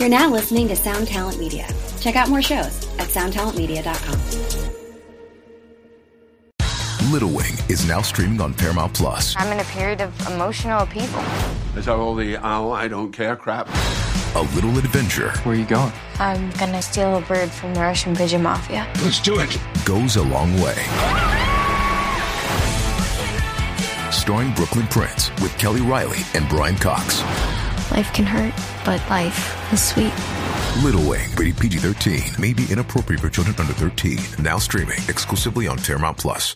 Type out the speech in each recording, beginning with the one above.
You're now listening to Sound Talent Media. Check out more shows at soundtalentmedia.com. Little Wing is now streaming on Paramount Plus. I'm in a period of emotional upheaval. Is that all the oh, I don't care crap? A little adventure Where are you going? I'm gonna steal a bird from the Russian pigeon mafia. Let's do it. goes a long way. Starring Brooklyn Prince with Kelly Reilly and Brian Cox. Life can hurt, but life is sweet. Little Wing, rated PG 13, may be inappropriate for children under 13. Now streaming exclusively on Paramount Plus.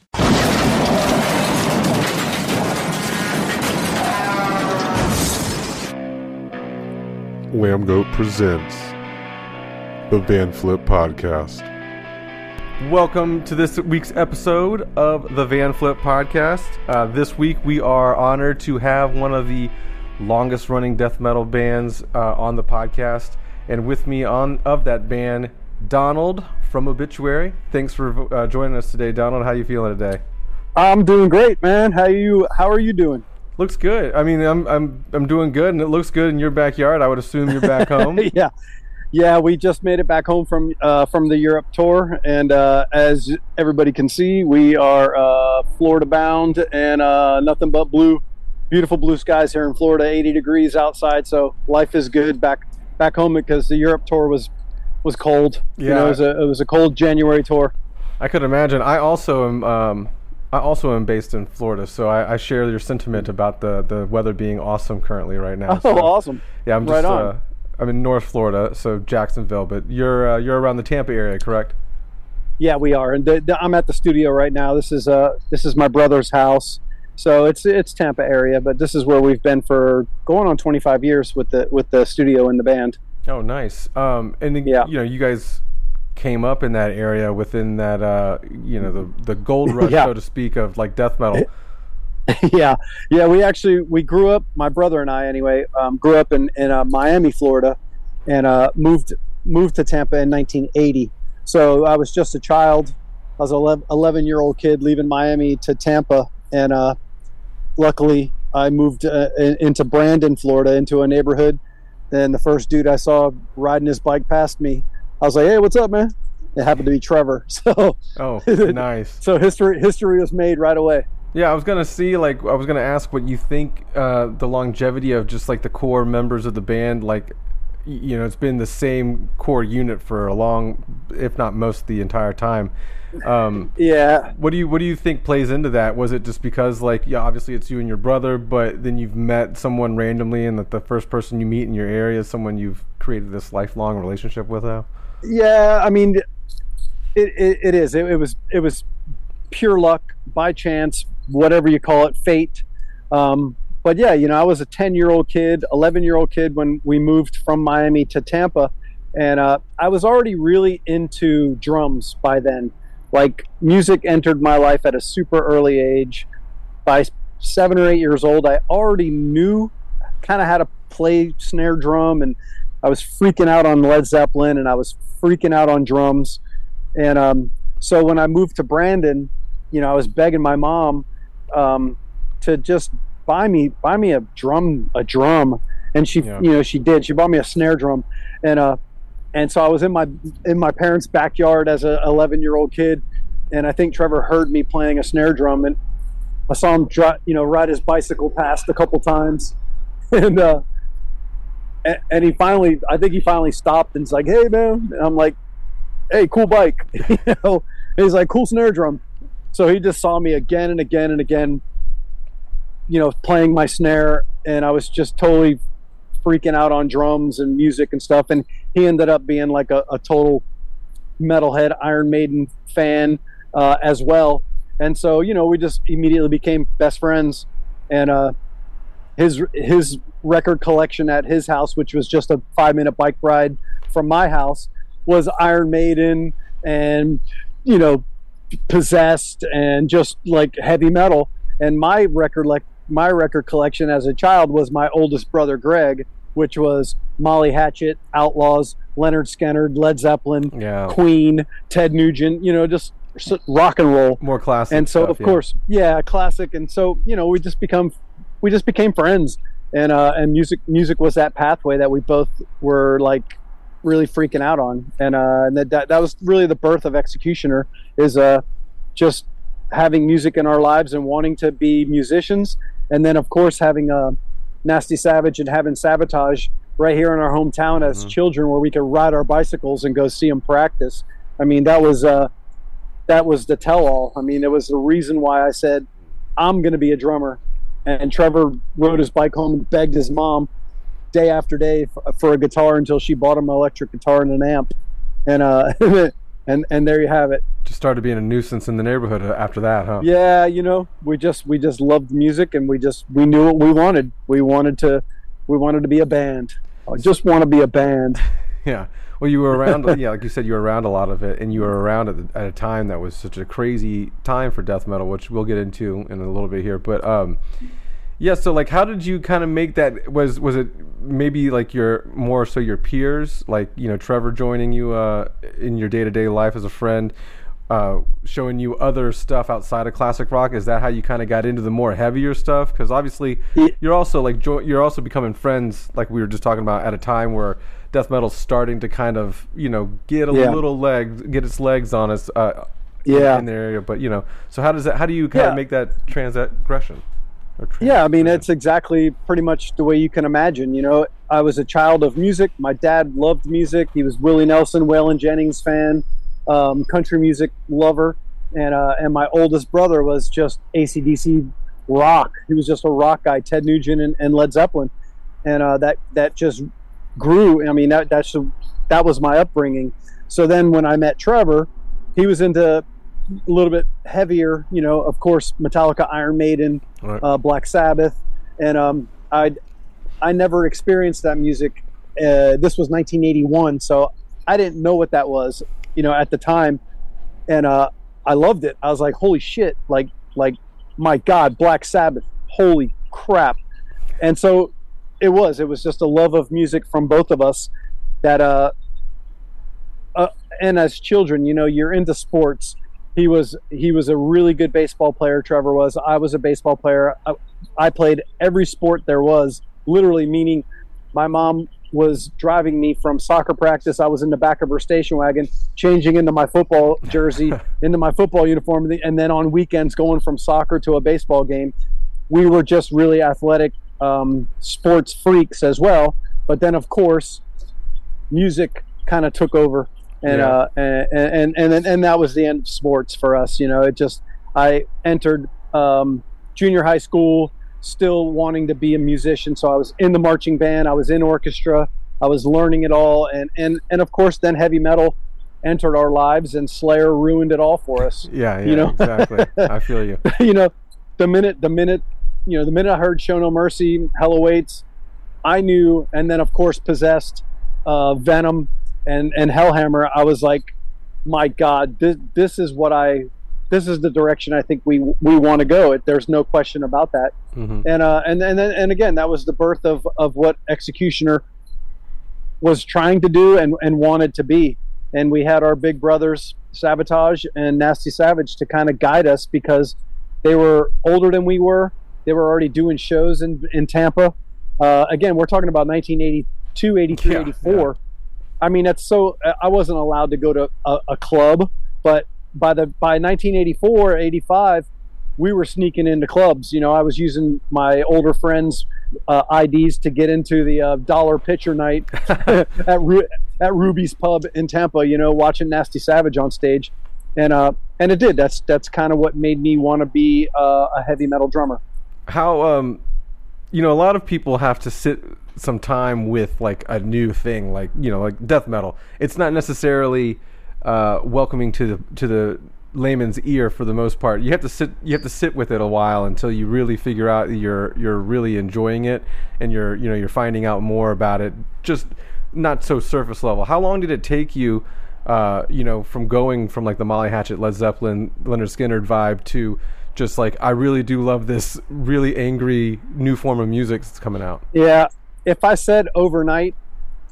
Lambgoat presents the Vanflip Podcast. Welcome to this week's episode of the Vanflip Podcast. Uh, this week we are honored to have one of the longest running death metal bands uh, on the podcast, and with me on of that band, Donald from Obituary. Thanks for uh, joining us today, Donald. How you feeling today? I'm doing great, man. How you? How are you doing? Looks good. I mean, I'm I'm I'm doing good, and it looks good in your backyard. I would assume you're back home. yeah, yeah. We just made it back home from uh, from the Europe tour, and uh, as everybody can see, we are uh, Florida bound, and uh, nothing but blue, beautiful blue skies here in Florida. 80 degrees outside, so life is good back back home because the Europe tour was was cold. You know, Yeah. it was a it was a cold January tour. I could imagine. I also am. Um, I also am based in Florida, so I, I share your sentiment about the, the weather being awesome currently right now. Oh, So, awesome! Yeah, I'm just. Right. Uh, I'm in North Florida, so Jacksonville. But you're uh, you're around the Tampa area, correct? Yeah, we are, and the, the, I'm at the studio right now. This is uh this is my brother's house, so it's it's Tampa area, but this is where we've been for going on 25 years with the with the studio and the band. Oh, nice. Um, and then, Yeah. you know, you guys came up in that area within that, uh, you know, the the gold rush, Yeah. so to speak, of like death metal. yeah, yeah. We actually we grew up. My brother and I, anyway, um, grew up in in uh, Miami, Florida, and uh, moved moved to Tampa in 1980. So I was just a child. I was an 11 year old kid leaving Miami to Tampa, and uh, luckily I moved uh, in- into Brandon, Florida, into a neighborhood. And the first dude I saw riding his bike past me, I was like, "Hey, what's up, man?" It happened to be Trevor. So Oh, nice. so history history was made right away. Yeah, I was gonna see, like, I was gonna ask what you think uh, the longevity of just like the core members of the band, like, you know, it's been the same core unit for a long, if not most, the entire time. Um, Yeah, what do you what do you think plays into that? Was it just because, like, yeah, obviously it's you and your brother, but then you've met someone randomly, and that the first person you meet in your area is someone you've created this lifelong relationship with now? Yeah, I mean, it, it, it is. It, it was it was pure luck, by chance, whatever you call it, fate. Um, but yeah, you know, I was a ten year old kid, eleven year old kid when we moved from Miami to Tampa, and uh, I was already really into drums by then. Like music entered my life at a super early age. By seven or eight years old, I already knew kind of how to play snare drum and I was freaking out on Led Zeppelin and I was freaking out on drums. And um, so when I moved to Brandon, you know, I was begging my mom um, to just buy me buy me a drum a drum, and she Yeah. you know she did. She bought me a snare drum, and uh, and so I was in my in my parents' backyard as a 11 year old kid, and I think Trevor heard me playing a snare drum, and I saw him dri you know ride his bicycle past a couple times, and uh, and, and he finally I think he finally stopped and's like, hey man, and I'm like, hey, cool bike, you know. And he's like, cool snare drum. So he just saw me again and again and again, you know, playing my snare, and I was just totally freaking out on drums and music and stuff. And he ended up being like a, a total metalhead Iron Maiden fan uh, as well. And so, you know, we just immediately became best friends. And uh, his his record collection at his house, which was just a five minute bike ride from my house, was Iron Maiden and you know possessed and just like heavy metal. And my record like my record collection as a child was my oldest brother Greg, which was Molly Hatchet, Outlaws, Lynyrd Skynyrd, Led Zeppelin, Yeah. Queen, Ted Nugent. You know, just rock and roll More classic. and so stuff, of yeah. course yeah classic and so you know we just become we just became friends and uh, and music music was that pathway that we both were like really freaking out on, and uh, and that, that that was really the birth of Executioner is uh just having music in our lives and wanting to be musicians, and then of course having uh, Nasty Savage and having Sabotage right here in our hometown as children, where we could ride our bicycles and go see them practice. I mean, that was uh, that was the tell-all. I mean, it was the reason why I said I'm going to be a drummer. And Trevor rode his bike home and begged his mom day after day f- for a guitar until she bought him an electric guitar and an amp. And uh, and and there you have it. Just started being a nuisance in the neighborhood after that, huh? Yeah, you know, we just we just loved music and we just we knew what we wanted. We wanted to we wanted to be a band. I just want to be a band. Yeah. Well, you were around, yeah, like you said, you were around a lot of it, and you were around at, the, at a time that was such a crazy time for death metal, which we'll get into in a little bit here. But um, yeah, so like, how did you kind of make that? Was was it maybe like your more so your peers, like you know Trevor joining you uh, in your day to day life as a friend? Uh, showing you other stuff outside of classic rock is that how you kind of got into the more heavier stuff because obviously you're also like jo- you're also becoming friends like we were just talking about at a time where death metal's starting to kind of you know get a Yeah. little leg get its legs on us uh, Yeah. in the area but you know so how does that how do you kind of Yeah. make that transgression Yeah, I mean, it's exactly pretty much the way you can imagine. You know, I was a child of music. My dad loved music. He was Willie Nelson, Waylon Jennings fan, um, country music lover, and uh, and my oldest brother was just ACDC rock. He was just a rock guy, Ted Nugent and, and Led Zeppelin, and uh, that that just grew. I mean, that that's that was my upbringing. So then when I met Trevor, he was into a little bit heavier, you know, of course, Metallica, Iron Maiden, Right. uh, Black Sabbath, and um, I I never experienced that music. Uh, this was 1981, so I didn't know what that was, you know, at the time, and uh, I loved it. I was like, holy shit, like like my God, Black Sabbath, holy crap, and so it was. It was just a love of music from both of us that uh, uh and as children, you know, you're into sports he was he was a really good baseball player trevor was. I was a baseball player. I, I played every sport there was literally meaning my mom was driving me from soccer practice. I was in the back of her station wagon changing into my football jersey into my football uniform and then on weekends going from soccer to a baseball game. We were just really athletic um, sports freaks as well. But then of course music kind of took over and Yeah. uh and, and and and that was the end of sports for us you know it just i entered um junior high school still wanting to be a musician. So i was in the marching band i was in orchestra i was learning it all. And and and of course then heavy metal entered our lives and slayer ruined it all for us. Yeah yeah you know? exactly. I feel you. You know, the minute the minute you know the minute I heard "Show No Mercy," "Hell Awaits," I knew, and then of course "Possessed," uh, "Venom," and and "Hellhammer." I was like, my God, this this is what I, this is the direction I think we we want to go. It, There's no question about that. hmm And uh, and and then and again, that was the birth of of what Executioner was trying to do and and wanted to be. And we had our big brothers, Sabotage and Nasty Savage, to kind of guide us because they were older than we were. They were already doing shows in in Tampa. Uh, again, we're talking about 1982, 83, Yeah, 84. I mean, that's so. I wasn't allowed to go to a, a club, but by the by 1984, 85, we were sneaking into clubs. You know, I was using my older friends' uh, IDs to get into the uh, dollar pitcher night at Ru- at Ruby's Pub in Tampa. You know, watching Nasty Savage on stage, and uh, and it did. That's that's kind of what made me want to be uh, a heavy metal drummer. how um you know a lot of people have to sit some time with like a new thing like you know like death metal. It's not necessarily uh welcoming to the to the layman's ear for the most part. You have to sit you have to sit with it a while until you really figure out you're you're really enjoying it and you're you know you're finding out more about it just not so surface level. How long did it take you uh, you know, from going from like the Molly Hatchet, Led Zeppelin, Lynyrd Skynyrd vibe to just like I really do love this really angry new form of music that's coming out. Yeah, if I said overnight,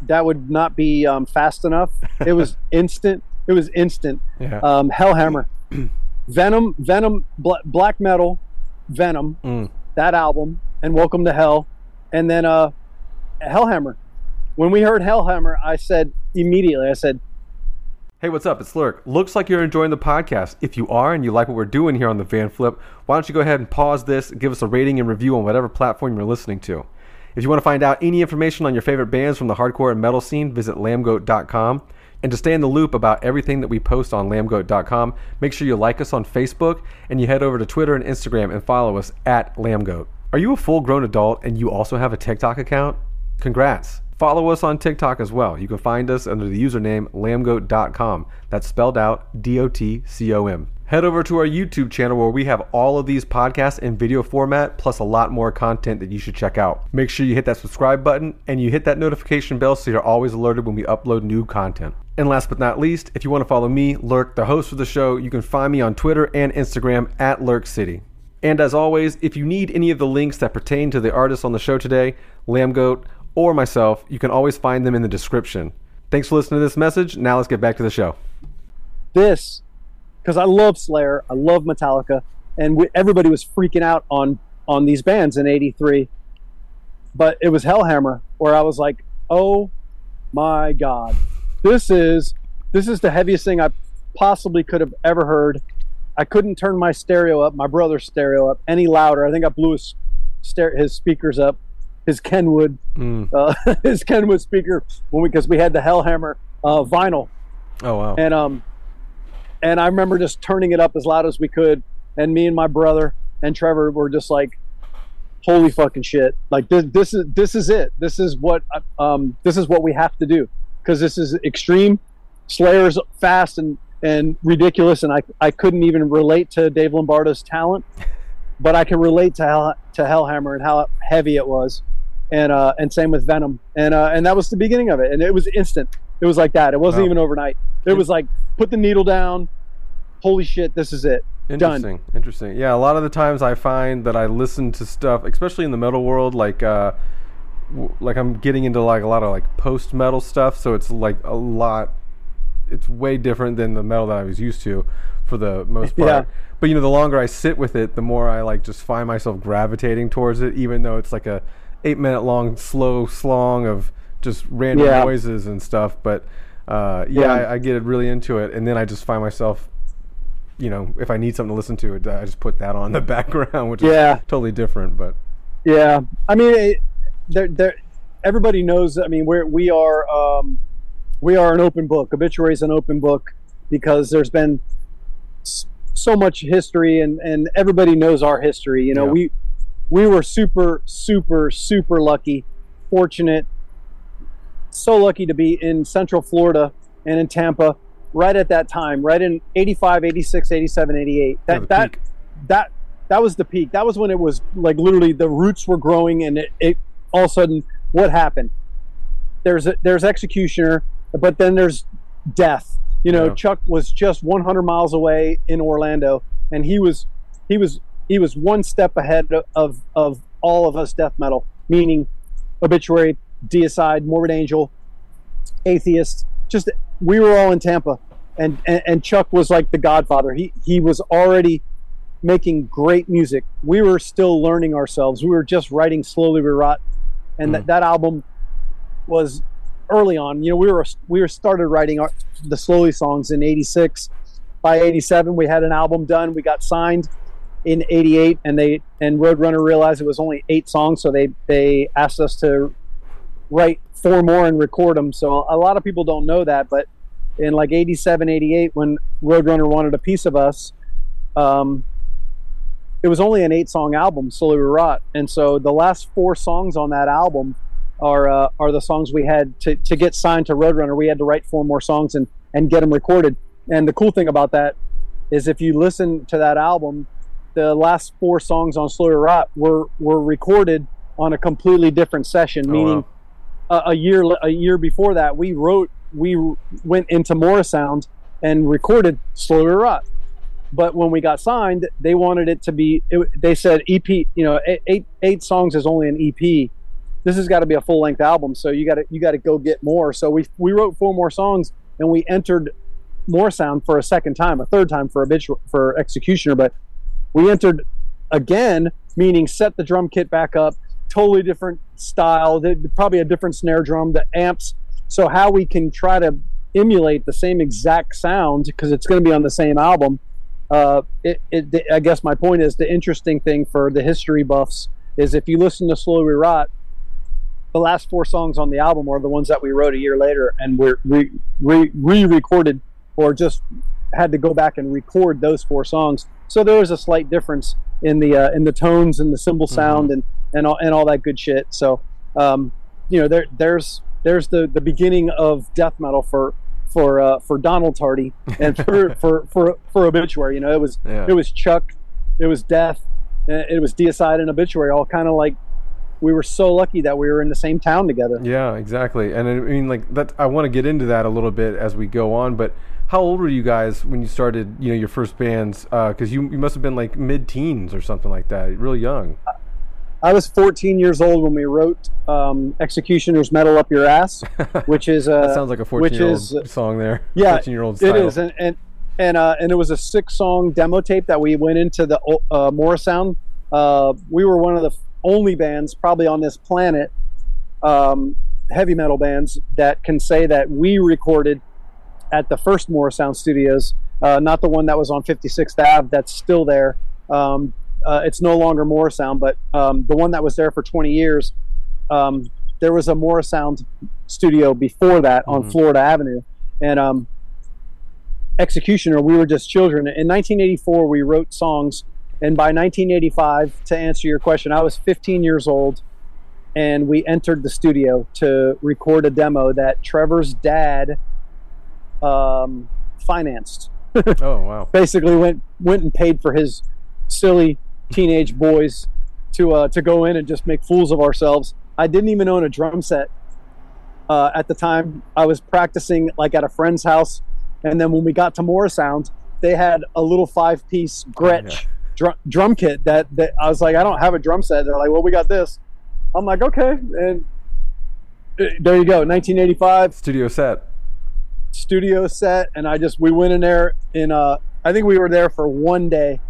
that would not be um, fast enough. It was instant. It was instant. Yeah. Um, Hellhammer, Venom, Venom, Bla- Black Metal, Venom, Mm. that album, and Welcome to Hell. and then uh, Hellhammer. When we heard Hellhammer, I said immediately, I said, Hey, what's up? It's Lurk. Looks like you're enjoying the podcast. If you are and you like what we're doing here on the Vanflip, why don't you go ahead and pause this, give us a rating and review on whatever platform you're listening to. If you want to find out any information on your favorite bands from the hardcore and metal scene, visit lambgoat.com. And to stay in the loop about everything that we post on lambgoat.com, make sure you like us on Facebook and you head over to Twitter and Instagram and follow us at lambgoat. Are you a full grown adult and you also have a TikTok account? Congrats. Follow us on TikTok as well. You can find us under the username lambgoat.com. That's spelled out D O T C O M. Head over to our YouTube channel where we have all of these podcasts in video format plus a lot more content that you should check out. Make sure you hit that subscribe button and you hit that notification bell so you're always alerted when we upload new content. And last but not least, if you want to follow me, Lurk, the host of the show, you can find me on Twitter and Instagram at Lurk City. And as always, if you need any of the links that pertain to the artists on the show today, Lambgoat, or myself, you can always find them in the description. Thanks for listening to this message. Now let's get back to the show. this because I love Slayer, I love Metallica, and we, everybody was freaking out on on these bands in '83. But it was Hellhammer where I was like, "Oh my god, this is this is the heaviest thing I possibly could have ever heard." I couldn't turn my stereo up, my brother's stereo up, any louder. I think I blew his his speakers up, his Kenwood, uh, his Kenwood speaker when we because we had the Hellhammer uh, vinyl Oh, wow. and um and I remember just turning it up as loud as we could. And me and my brother and Trevor were just like holy fucking shit. Like this this is this is it. This is what um this is what we have to do. Because this is extreme. Slayer's fast and and ridiculous and I I couldn't even relate to Dave Lombardo's talent. But I can relate to Hell, to Hellhammer and how heavy it was. And uh and same with Venom. And uh and that was the beginning of it. And it was instant it was like that it wasn't Wow. even overnight it was like put the needle down holy shit this is it Interesting. Interesting. Yeah, a lot of the times I find that I listen to stuff, especially in the metal world, like uh, w- like I'm getting into like a lot of like post metal stuff. So it's like a lot. It's way different than the metal that I was used to, for the most part. Yeah. But you know, the longer I sit with it, the more I like just find myself gravitating towards it, even though it's like a eight minute long slow slong of just random Yeah. noises and stuff. But uh, yeah, Yeah. I, I get really into it, and then I just find myself you know, if I need something to listen to, it, I just put that on the background, which Yeah. is totally different. But Yeah, I mean, it, there, there, everybody knows. I mean, we're we are um, we are an open book. Obituary is an open book because there's been so much history, and and everybody knows our history. You know, Yeah. we we were super, super, super lucky, fortunate, so lucky to be in Central Florida and in Tampa right at that time, right in 85, 86, 87, 88. That Yeah, that peak. that that was the peak. That was when it was like literally the roots were growing, and it, it all of a sudden what happened? There's a, there's executioner, but then there's death. You know, Yeah. Chuck was just 100 miles away in Orlando, and he was he was he was one step ahead of of, of all of us death metal, meaning obituary, deicide, morbid angel, atheists. Just we were all in Tampa, and, and and Chuck was like the Godfather. He he was already making great music. We were still learning ourselves. We were just writing slowly we rot, and that hmm. that album was early on. You know, we were we were started writing our, the slowly songs in '86. By '87, we had an album done. We got signed in '88, and they and Roadrunner realized it was only eight songs, so they they asked us to write four more and record them. So a lot of people don't know that, but in like 87, 88, when Roadrunner wanted a piece of us, um, it was only an eight song album, Slowly We Rot. And so the last four songs on that album are, uh, are the songs we had to, to get signed to Roadrunner. We had to write four more songs and, and get them recorded. And the cool thing about that is if you listen to that album, the last four songs on Slowly Rot were, were recorded on a completely different session, Oh, meaning wow. A, year a year before that, we wrote we went into Morrisound and recorded Slowly We Rot. But when we got signed, they wanted it to be. It, they said EP. You know, eight eight songs is only an EP. This has got to be a full length album. So you got to you got to go get more. So we we wrote four more songs and we entered Morrisound for a second time, a third time for a bitch for Executioner. But we entered again, meaning set the drum kit back up, totally different style, probably a different snare drum, the amps. So how we can try to emulate the same exact sound because it's going to be on the same album. Uh, it, it, I guess my point is the interesting thing for the history buffs is if you listen to Slowly Rot, the last four songs on the album are the ones that we wrote a year later and we're re, re, re-recorded or just had to go back and record those four songs. So there was a slight difference in the uh, in the tones and the cymbal sound and and all, and all that good shit. So um, you know there there's there's the the beginning of death metal for for uh, for Donald Tardy and for for for for obituary. You know it was Yeah. it was Chuck, it was Death, uh, it was Deicide and obituary. All kind of like we were so lucky that we were in the same town together. Yeah, exactly. And I mean, like that. I want to get into that a little bit as we go on. But how old were you guys when you started? You know, your first bands? Because you you must have been like mid-teens or something like that. Really young. I was 14 years old when we wrote um, "Executioner's Metal Up Your Ass," which is uh, That sounds like a which fourteen-year-old is uh, song there. yeah, fourteen-year-old. It is, and and and uh, and it was a six-song demo tape that we went into the uh, Morrisound. Uh, we were one of the only bands, probably on this planet, um, heavy metal bands that can say that we recorded at the first Morrisound Studios, uh, not the one that was on 56th Ave. That's still there. Um, uh, it's no longer Morrisound, but um, the one that was there for 20 years. Um, there was a Morrisound studio before that on Florida Avenue, and um, Executioner, we were just children. In 1984, we wrote songs, and by 1985, to answer your question, I was 15 years old, and we entered the studio to record a demo that Trevor's dad um, financed. oh wow. Basically, went went and paid for his silly teenage boys to uh, to go in and just make fools of ourselves. I didn't even own a drum set uh, at the time. I was practicing like at a friend's house, and then when we got to Morrisound, they had a little five piece Gretsch drum, drum kit that, that I was like, I don't have a drum set. They're like, well, we got this. I'm like, okay, and uh, there you go, 1985 Studio set. studio set and I just we went in there in uh I think we were there for one day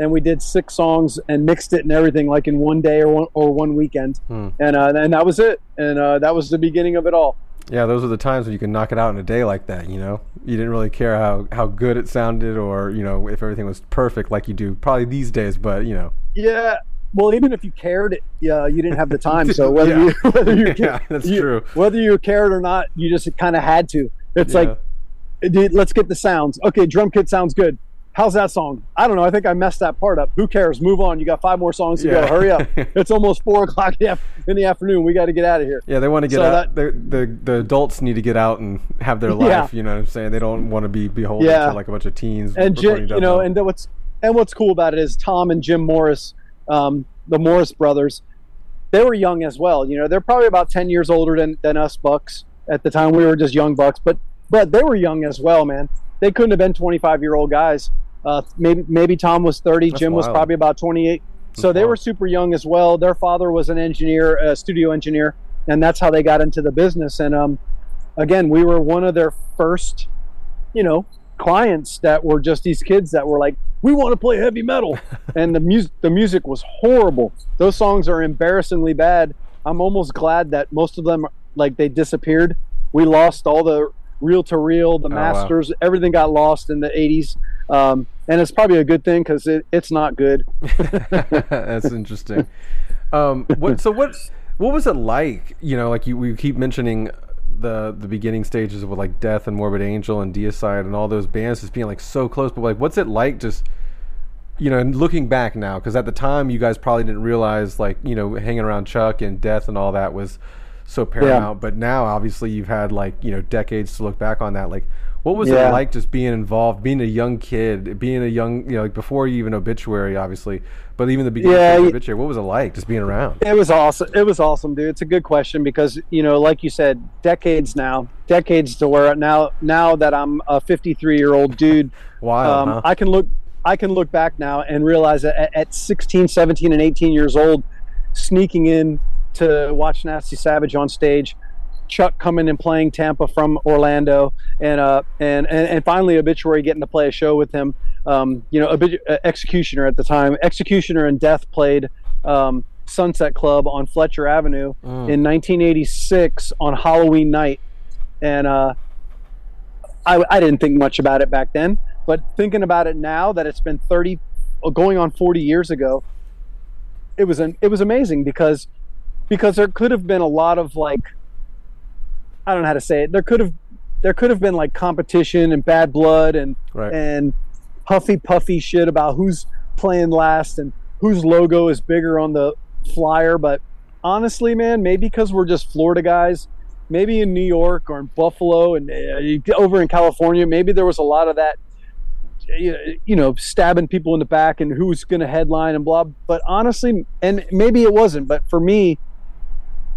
and we did six songs and mixed it and everything like in one day or one or one weekend Hmm. and uh, and that was it and uh, that was the beginning of it all Yeah, those are the times when you can knock it out in a day like that. You know, you didn't really care how how good it sounded or you know if everything was perfect like you do probably these days. But you know, yeah well even if you cared yeah you didn't have the time so whether Yeah. you whether you Yeah, that's you- true. whether you cared or not you just kind of had to it's Yeah. like dude, let's get the sounds okay drum kit sounds good How's that song? I don't know. I think I messed that part up. Who cares? Move on. You got five more songs to Yeah. go. Hurry up. it's almost four o'clock in the af- in the afternoon. We got to get out of here. yeah, they want to get So out. the, the the adults need to get out and have their life. Yeah. You know what I'm saying? They don't want to be beholden Yeah. to like a bunch of teens. and Jim, you know, and what's and what's cool about it is Tom and Jim Morris, um, the Morris brothers, they were young as well. You know, they're probably about ten years older than, than us bucks at the time. We were just young bucks, but but they were young as well, man. They couldn't have been twenty five year old guys. Uh, maybe maybe Tom was thirty, That's Jim was probably about twenty eight. So That's they were super young as well. Their father was an engineer, a studio engineer, and that's how they got into the business. And um, again, we were one of their first, you know, clients that were just these kids that were like, we want to play heavy metal, and the music the music was horrible. Those songs are embarrassingly bad. I'm almost glad that most of them like they disappeared. We lost all the reel to reel, the Oh, wow. masters, everything got lost in the 80s. Um, and it's probably a good thing because it, it's not good. That's interesting. Um, what so what what was it like? You know, like you we keep mentioning the the beginning stages with like Death and Morbid Angel and Deicide and all those bands just being like so close. But like, what's it like just you know, and looking back now, because at the time you guys probably didn't realize like you know hanging around Chuck and Death and all that was so paramount. But now obviously you've had like you know decades to look back on that. Like, what was Yeah. it like just being involved, being a young kid, being a young you know like before you even obituary obviously, but even the beginning Yeah, of obituary. What was it like just being around? It was awesome. It was awesome, dude. It's a good question because you know, like you said, decades now, decades to where now, now that I'm a 53 year old dude, Wild, um, huh? I can look, I can look back now and realize that at, at 16, 17, and 18 years old, sneaking in to watch Nasty Savage on stage, Chuck coming and playing Tampa from Orlando, and uh, and and, and finally Obituary getting to play a show with him. Um, you know, Obitu- uh, Executioner at the time, Executioner and Death played um, Sunset Club on Fletcher Avenue in 1986 on Halloween night, and uh, I, I didn't think much about it back then. But thinking about it now, that it's been 30, uh, going on 40 years ago, it was an, it was amazing because because there could have been a lot of like I don't know how to say it. There could have there could have been like competition and bad blood and Right. and huffy puffy shit about who's playing last and whose logo is bigger on the flyer. But honestly, man, maybe because we're just Florida guys, maybe in New York or in Buffalo and uh, over in California, maybe there was a lot of that. You you know, stabbing people in the back and who's going to headline and blah. But honestly, and maybe it wasn't, but for me,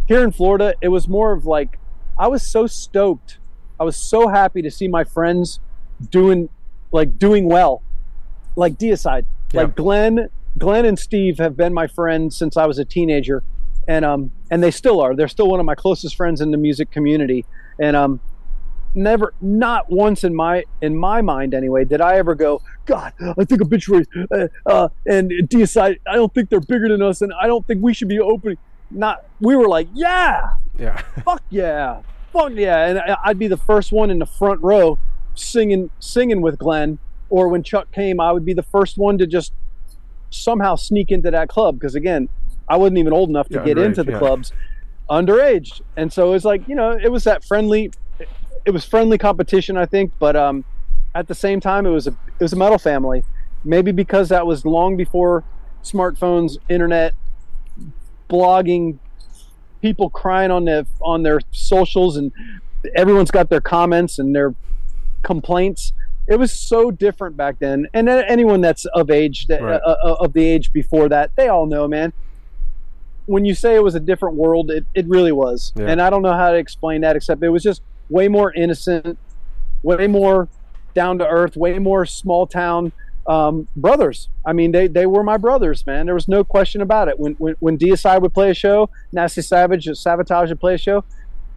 here in Florida, it was more of like I was so stoked. I was so happy to see my friends doing like doing well. Like Deicide. Yeah. Like Glen Glen and Steve have been my friends since I was a teenager. And um and they still are. They're still one of my closest friends in the music community. And um never not once in my in my mind anyway did I ever go, God, I think obituary uh, uh and Deicide, I don't think they're bigger than us and I don't think we should be opening not we were like, yeah, Yeah. fuck yeah, fuck yeah, and I'd be the first one in the front row singing singing with Glen, or when Chuck came, I would be the first one to just somehow sneak into that club. Because again, I wasn't even old enough to Yeah, get underage, into the yeah. clubs, underage, and so it was like you know it was that friendly, it was friendly competition I think, but um, at the same time it was a it was a metal family, maybe because that was long before smartphones, internet, blogging, people crying on their on their socials, and everyone's got their comments and their complaints. It was so different back then, and anyone that's of age, that, Right. uh, uh, of the age before that, they all know, man. When you say it was a different world, it, it really was, Yeah. and I don't know how to explain that except it was just way more innocent, way more down to earth, way more small town um, brothers. I mean, they, they were my brothers, man. There was no question about it. When when, when Deicide would play a show, Nasty Savage, Sabotage would play a show,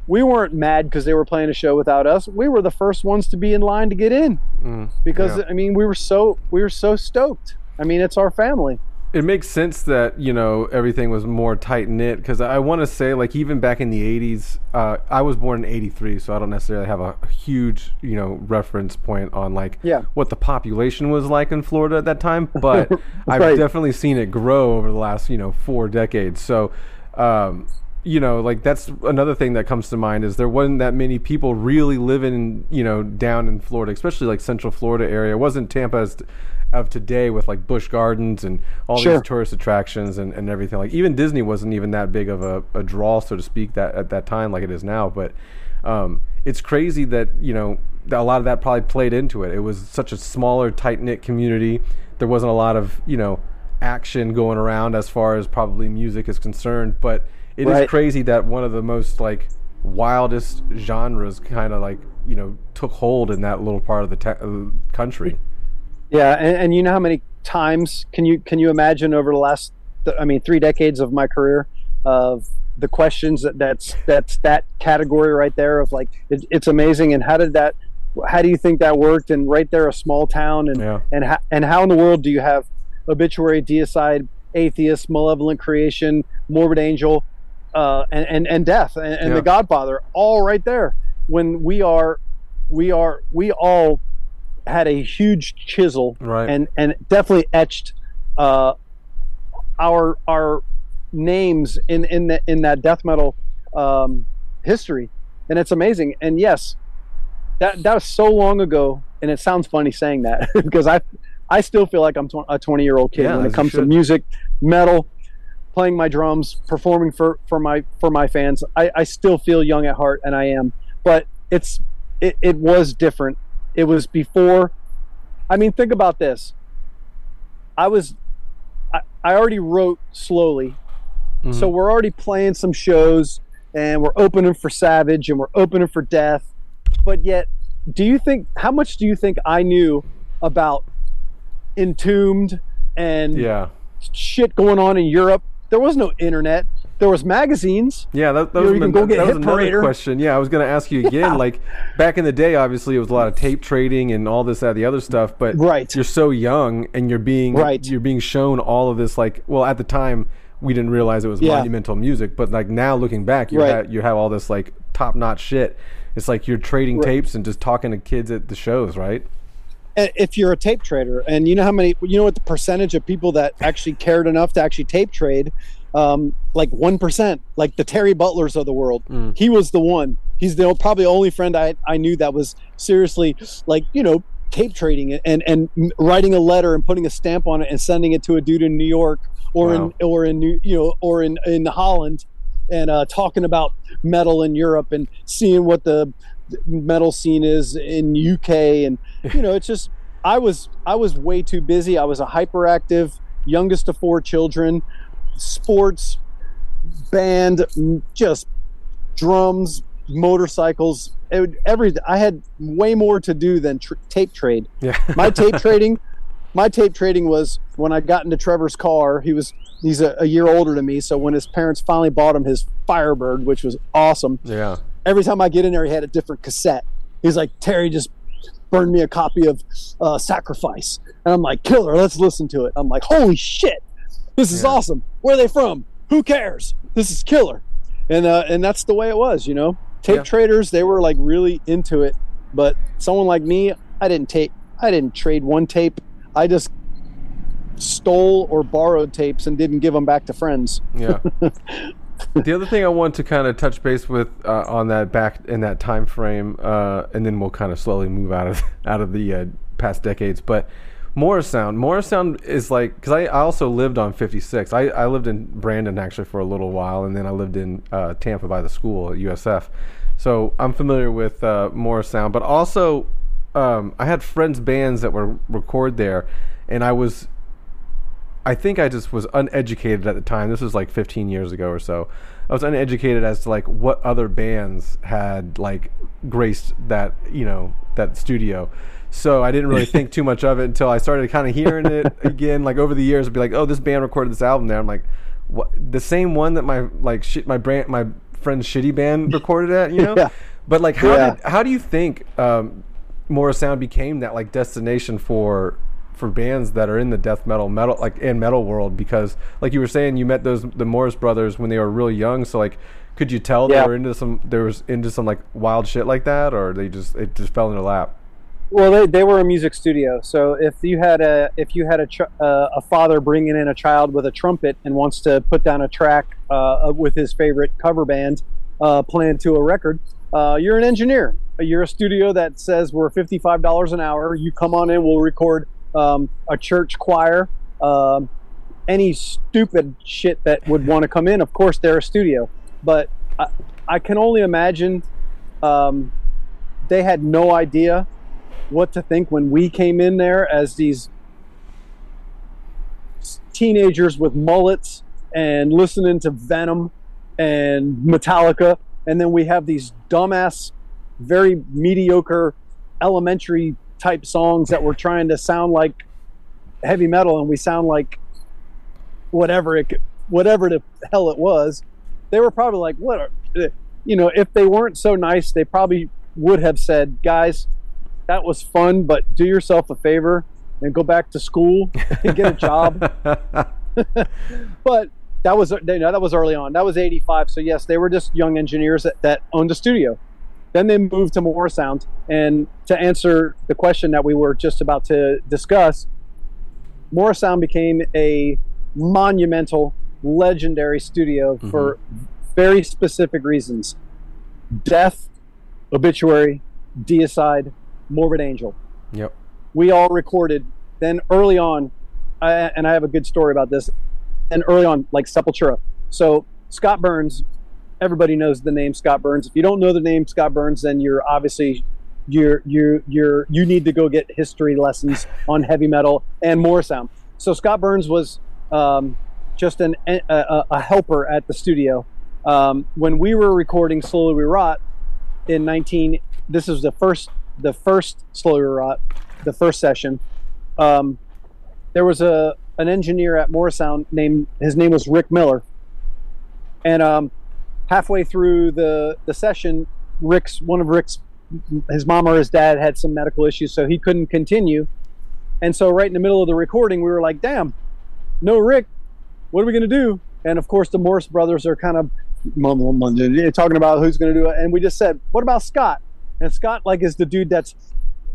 we weren't mad because they were playing a show without us. We were the first ones to be in line to get in Mm, because yeah. I mean we were so we were so stoked. I mean, it's our family. It makes sense that you know everything was more tight knit because I want to say like even back in the '80s, uh, I was born in '83, so I don't necessarily have a huge you know reference point on like Yeah. what the population was like in Florida at that time, but I've definitely seen it grow over the last you know four decades. So. Um, you know, like that's another thing that comes to mind is there wasn't that many people really living, you know, down in Florida, especially like Central Florida area. It wasn't Tampa as of today with like Busch Gardens and all Sure. these tourist attractions and, and everything. Like even Disney wasn't even that big of a, a draw, so to speak, that at that time like it is now. But um, it's crazy that you know that a lot of that probably played into it. It was such a smaller, tight knit community. There wasn't a lot of you know action going around as far as probably music is concerned. But it is Right. crazy that one of the most like wildest genres kind of like you know took hold in that little part of the te- uh, country. Yeah, and, and you know how many times can you can you imagine over the last th- I mean three decades of my career of the questions that that's that's that category right there of like it, it's amazing and how did that how do you think that worked and right there a small town and Yeah. and how, and how in the world do you have obituary deicide atheist malevolent creation morbid angel uh, and, and and death and, and Yeah. the godfather all right there when we are we are we all had a huge chisel Right. and and definitely etched uh, our our names in in the, in that death metal um, history, and it's amazing. And yes, that that was so long ago, and it sounds funny saying that because I I still feel like I'm tw- a 20 year old kid Yeah, when it comes to music, metal, playing my drums, performing for for my for my fans. I, I still feel young at heart, and I am. But it's it, it was different. It was before. I mean, think about this. I was, I, I already wrote slowly, Mm-hmm. so we're already playing some shows, and we're opening for Savage, and we're opening for Death. But yet, do you think how much do you think I knew about Entombed and Yeah. shit going on in Europe? There was no internet. There was magazines. Yeah, that, that know, was, you an- go get that was another Parader. question. Yeah, I was going to ask you again. Yeah. Like back in the day, obviously it was a lot of tape trading and all this, that, the other stuff. But Right. you're so young and you're being Right. You're being shown all of this. Like, well, at the time, we didn't realize it was Yeah. monumental music. But like now looking back, you Right. have you have all this like top notch shit. It's like you're trading tapes and just talking to kids at the shows, right? If you're a tape trader, and you know how many, you know what the percentage of people that actually cared enough to actually tape trade, um, like one percent, like the Terry Butlers of the world. He was the one. He's the probably only friend I I knew that was seriously like you know tape trading and and writing a letter and putting a stamp on it and sending it to a dude in New York or Wow. in or in New you know or in in Holland and uh, talking about metal in Europe and seeing what the metal scene is in UK and you know it's just I was I was way too busy. I was a hyperactive youngest of four children, sports, band, just drums, motorcycles, it, would- every I had way more to do than tr- tape trade. Yeah. My tape trading, my tape trading was when I got into Trevor's car. He was he's a, a year older than me, so when his parents finally bought him his Firebird, which was awesome. yeah. Every time I get in there, he had a different cassette. He's like, Terry just burned me a copy of uh, Sacrifice, and I'm like, Killer, let's listen to it. I'm like, holy shit, this is awesome. Where are they from? Who cares? This is killer, and uh, and that's the way it was, you know. Tape Yeah. traders, they were like really into it, but someone like me, I didn't tape. I didn't trade one tape. I just stole or borrowed tapes and didn't give them back to friends. Yeah. the other thing I want to kind of touch base with uh, on that back in that time frame, uh, and then we'll kind of slowly move out of out of the uh, past decades. But Morrisound, Morris Sound is like because I, I also lived on 56. I, I lived in Brandon actually for a little while, and then I lived in uh, Tampa by the school at USF. So I'm familiar with uh, Morris but also um, I had friends bands that were record there, and I was I think I just was uneducated at the time. This was like 15 years ago or so. I was uneducated as to like what other bands had like graced that you know that studio. So I didn't really think too much of it until I started kind of hearing it again. Like over the years, I'd be like, "Oh, this band recorded this album there." I'm like, "What? The same one that my like shit my brand my friend's shitty band recorded at?" You know. Yeah. But like, how Yeah. did how do you think um, Morrisound became that like destination for for bands that are in the death metal metal like and metal world because like you were saying you met those the Morris brothers when they were really young so like could you tell Yeah. they were into some there was into some like wild shit like that or they just it just fell in their lap Well, they, they were a music studio, so if you had a if you had a uh, a father bringing in a child with a trumpet and wants to put down a track uh, with his favorite cover band uh, to a record, uh, you're an engineer. You're a studio that says we're fifty five dollars an hour. You come on in, we'll record um, a church choir, um, any stupid shit that would want to come in. Of course, they're a studio, but I, I can only imagine um, they had no idea what to think when we came in there as these teenagers with mullets and listening to Venom and Metallica, and then we have these dumbass, very mediocre elementary type songs that we're trying to sound like heavy metal, and we sound like whatever it, whatever the hell it was. They were probably like, "What?" Are, you know, if they weren't so nice, they probably would have said, "Guys, that was fun, but do yourself a favor and go back to school and get a job." but that was you know, that was early on. That was '85. So yes, they were just young engineers that, that owned a studio. Then they moved to Morrisound, and to answer the question that we were just about to discuss, Morrisound became a monumental, legendary studio mm-hmm. for very specific reasons: death, obituary, deicide, morbid angel yep we all recorded. Then early on, I, and I have a good story about this. And early on, like Sepultura. So Scott Burns, everybody knows the name Scott Burns. If you don't know the name Scott Burns, then you're obviously you're you you're you need to go get history lessons on heavy metal and Morrisound. So Scott Burns was um, just an a, a, a helper at the studio um, when we were recording Slowly We Rot in 19. This is the first the first Slowly We Rot the first session, um, there was a an engineer at Morrisound named his name was Rick Miller, and um, halfway through the the session, Rick's one of Rick's his mom or his dad had some medical issues, so he couldn't continue, and so right in the middle of the recording, we were like, "Damn, no Rick, what are we gonna do?" and of course the Morris brothers are kind of talking about who's going to do it. And we just said, what about Scott? And Scott like is the dude that's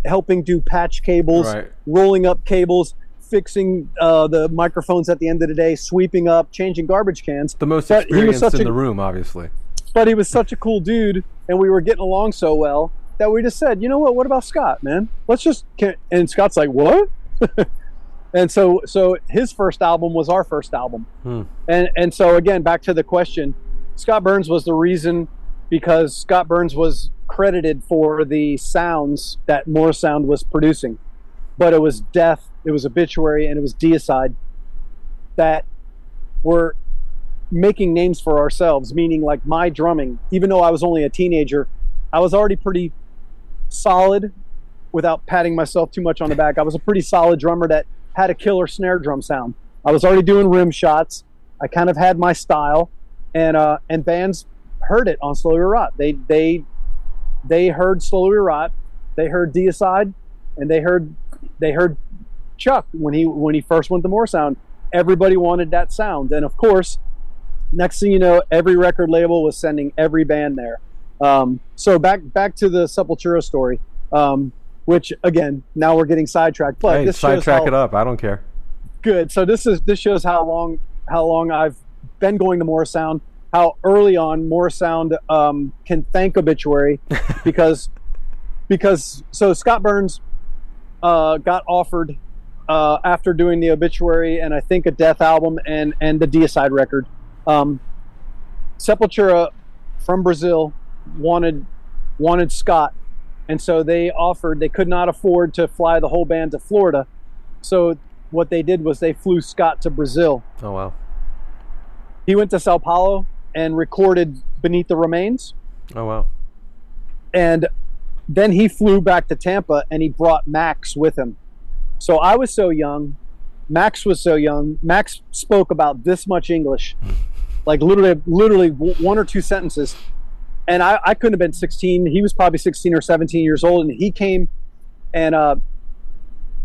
helping do patch cables, Right. rolling up cables, fixing uh, the microphones at the end of the day, sweeping up, changing garbage cans. The most But experienced in a- the room, obviously. but he was such a cool dude and we were getting along so well that we just said you know what what about scott man let's just can, and scott's like what and so so his first album was our first album Hmm. and and so again back to the question scott burns was the reason because scott burns was credited for the sounds that Morrisound was producing but it was death it was obituary and it was deicide that were making names for ourselves, meaning like my drumming, even though I was only a teenager, I was already pretty solid without patting myself too much on the back. I was a pretty solid drummer that had a killer snare drum sound. I was already doing rim shots. I kind of had my style and uh and bands heard it on Slowly We Rot. They they they heard Slowly Rot, they heard Deicide, and they heard they heard Chuck when he when he first went to Morrisound. Everybody wanted that sound. And of course, next thing you know, every record label was sending every band there. Um, so back back to the Sepultura story, um, which again now we're getting sidetracked. But Hey, this sidetrack how it up. I don't care. good. So this is this shows how long how long I've been going to Morrisound. How early on Morrisound um, can thank Obituary because because so Scott Burns uh, got offered uh, after doing the Obituary and I think a Death album and and the Deicide record. Um, Sepultura from Brazil wanted wanted Scott, and so they offered. They could not afford to fly the whole band to Florida, so what they did was they flew Scott to Brazil. Oh wow. He went to Sao Paulo and recorded Beneath the Remains, Oh wow. and then he flew back to Tampa and he brought Max with him. So I was so young, Max was so young. Max spoke about this much English, like literally, literally one or two sentences. And I, I couldn't have been 16. He was probably 16 or 17 years old, and he came and uh,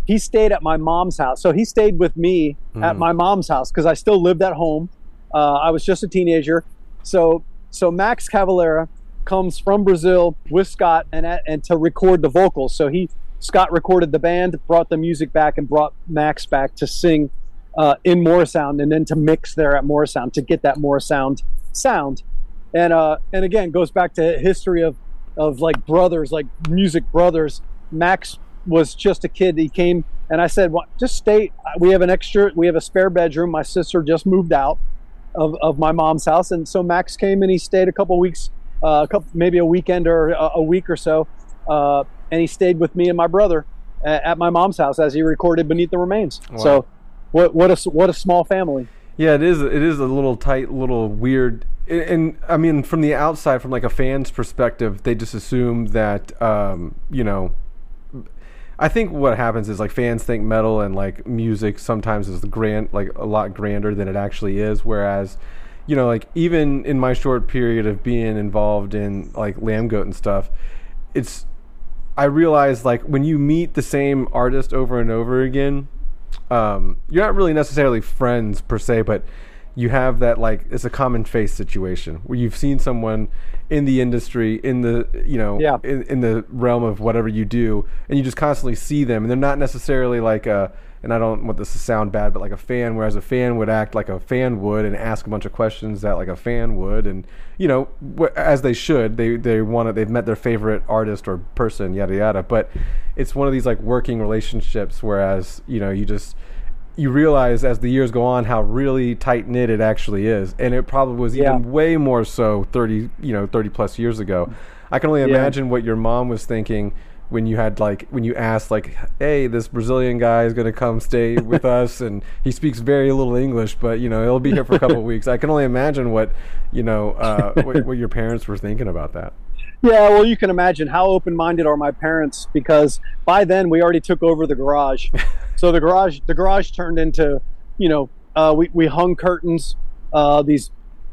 he stayed at my mom's house. So he stayed with me at Mm. my mom's house because I still lived at home. Uh, I was just a teenager. So so Max Cavalera comes from Brazil with Scott and and to record the vocals. So he Scott recorded the band, brought the music back, and brought Max back to sing uh, in Morrisound and then to mix there at Morrisound to get that Morrisound sound. And uh, and again goes back to history of of like brothers, like music brothers. Max was just a kid. He came and I said, well, just stay. We have an extra. We have a spare bedroom. My sister just moved out of, of my mom's house, and so Max came and he stayed a couple weeks, uh, a couple maybe a weekend or a, a week or so, uh, and he stayed with me and my brother at, at my mom's house as he recorded Beneath the Remains. Wow. So, what what a what a small family. Yeah, it is. It is a little tight, little weird. And, and I mean, from the outside, from like a fan's perspective, they just assume that um, you know. I think what happens is like fans think metal and like music sometimes is grand, like a lot grander than it actually is. Whereas, you know, like even in my short period of being involved in like Lambgoat and stuff, it's I realize like when you meet the same artist over and over again, um, you're not really necessarily friends per se, but you have that like it's a common face situation where you've seen someone in the industry, in the you know, Yeah. in, in the realm of whatever you do, and you just constantly see them, and they're not necessarily like a. And I don't want this to sound bad, but like a fan, whereas a fan would act like a fan would and ask a bunch of questions that like a fan would, and you know, as they should. They they want to. They've met their favorite artist or person, yada yada. But it's one of these like working relationships, whereas you know, you just you realize as the years go on how really tight knit it actually is, and it probably was even Yeah. way more so thirty, you know, thirty plus years ago. I can only imagine what your mom was thinking when you had like when you asked like, "Hey, this Brazilian guy is going to come stay with us, and he speaks very little English, but you know he'll be here for a couple of weeks." I can only imagine what you know uh, what, what your parents were thinking about that. Yeah, well, you can imagine how open-minded are my parents because by then we already took over the garage. so the garage, the garage turned into, you know, uh, we we hung curtains, uh, these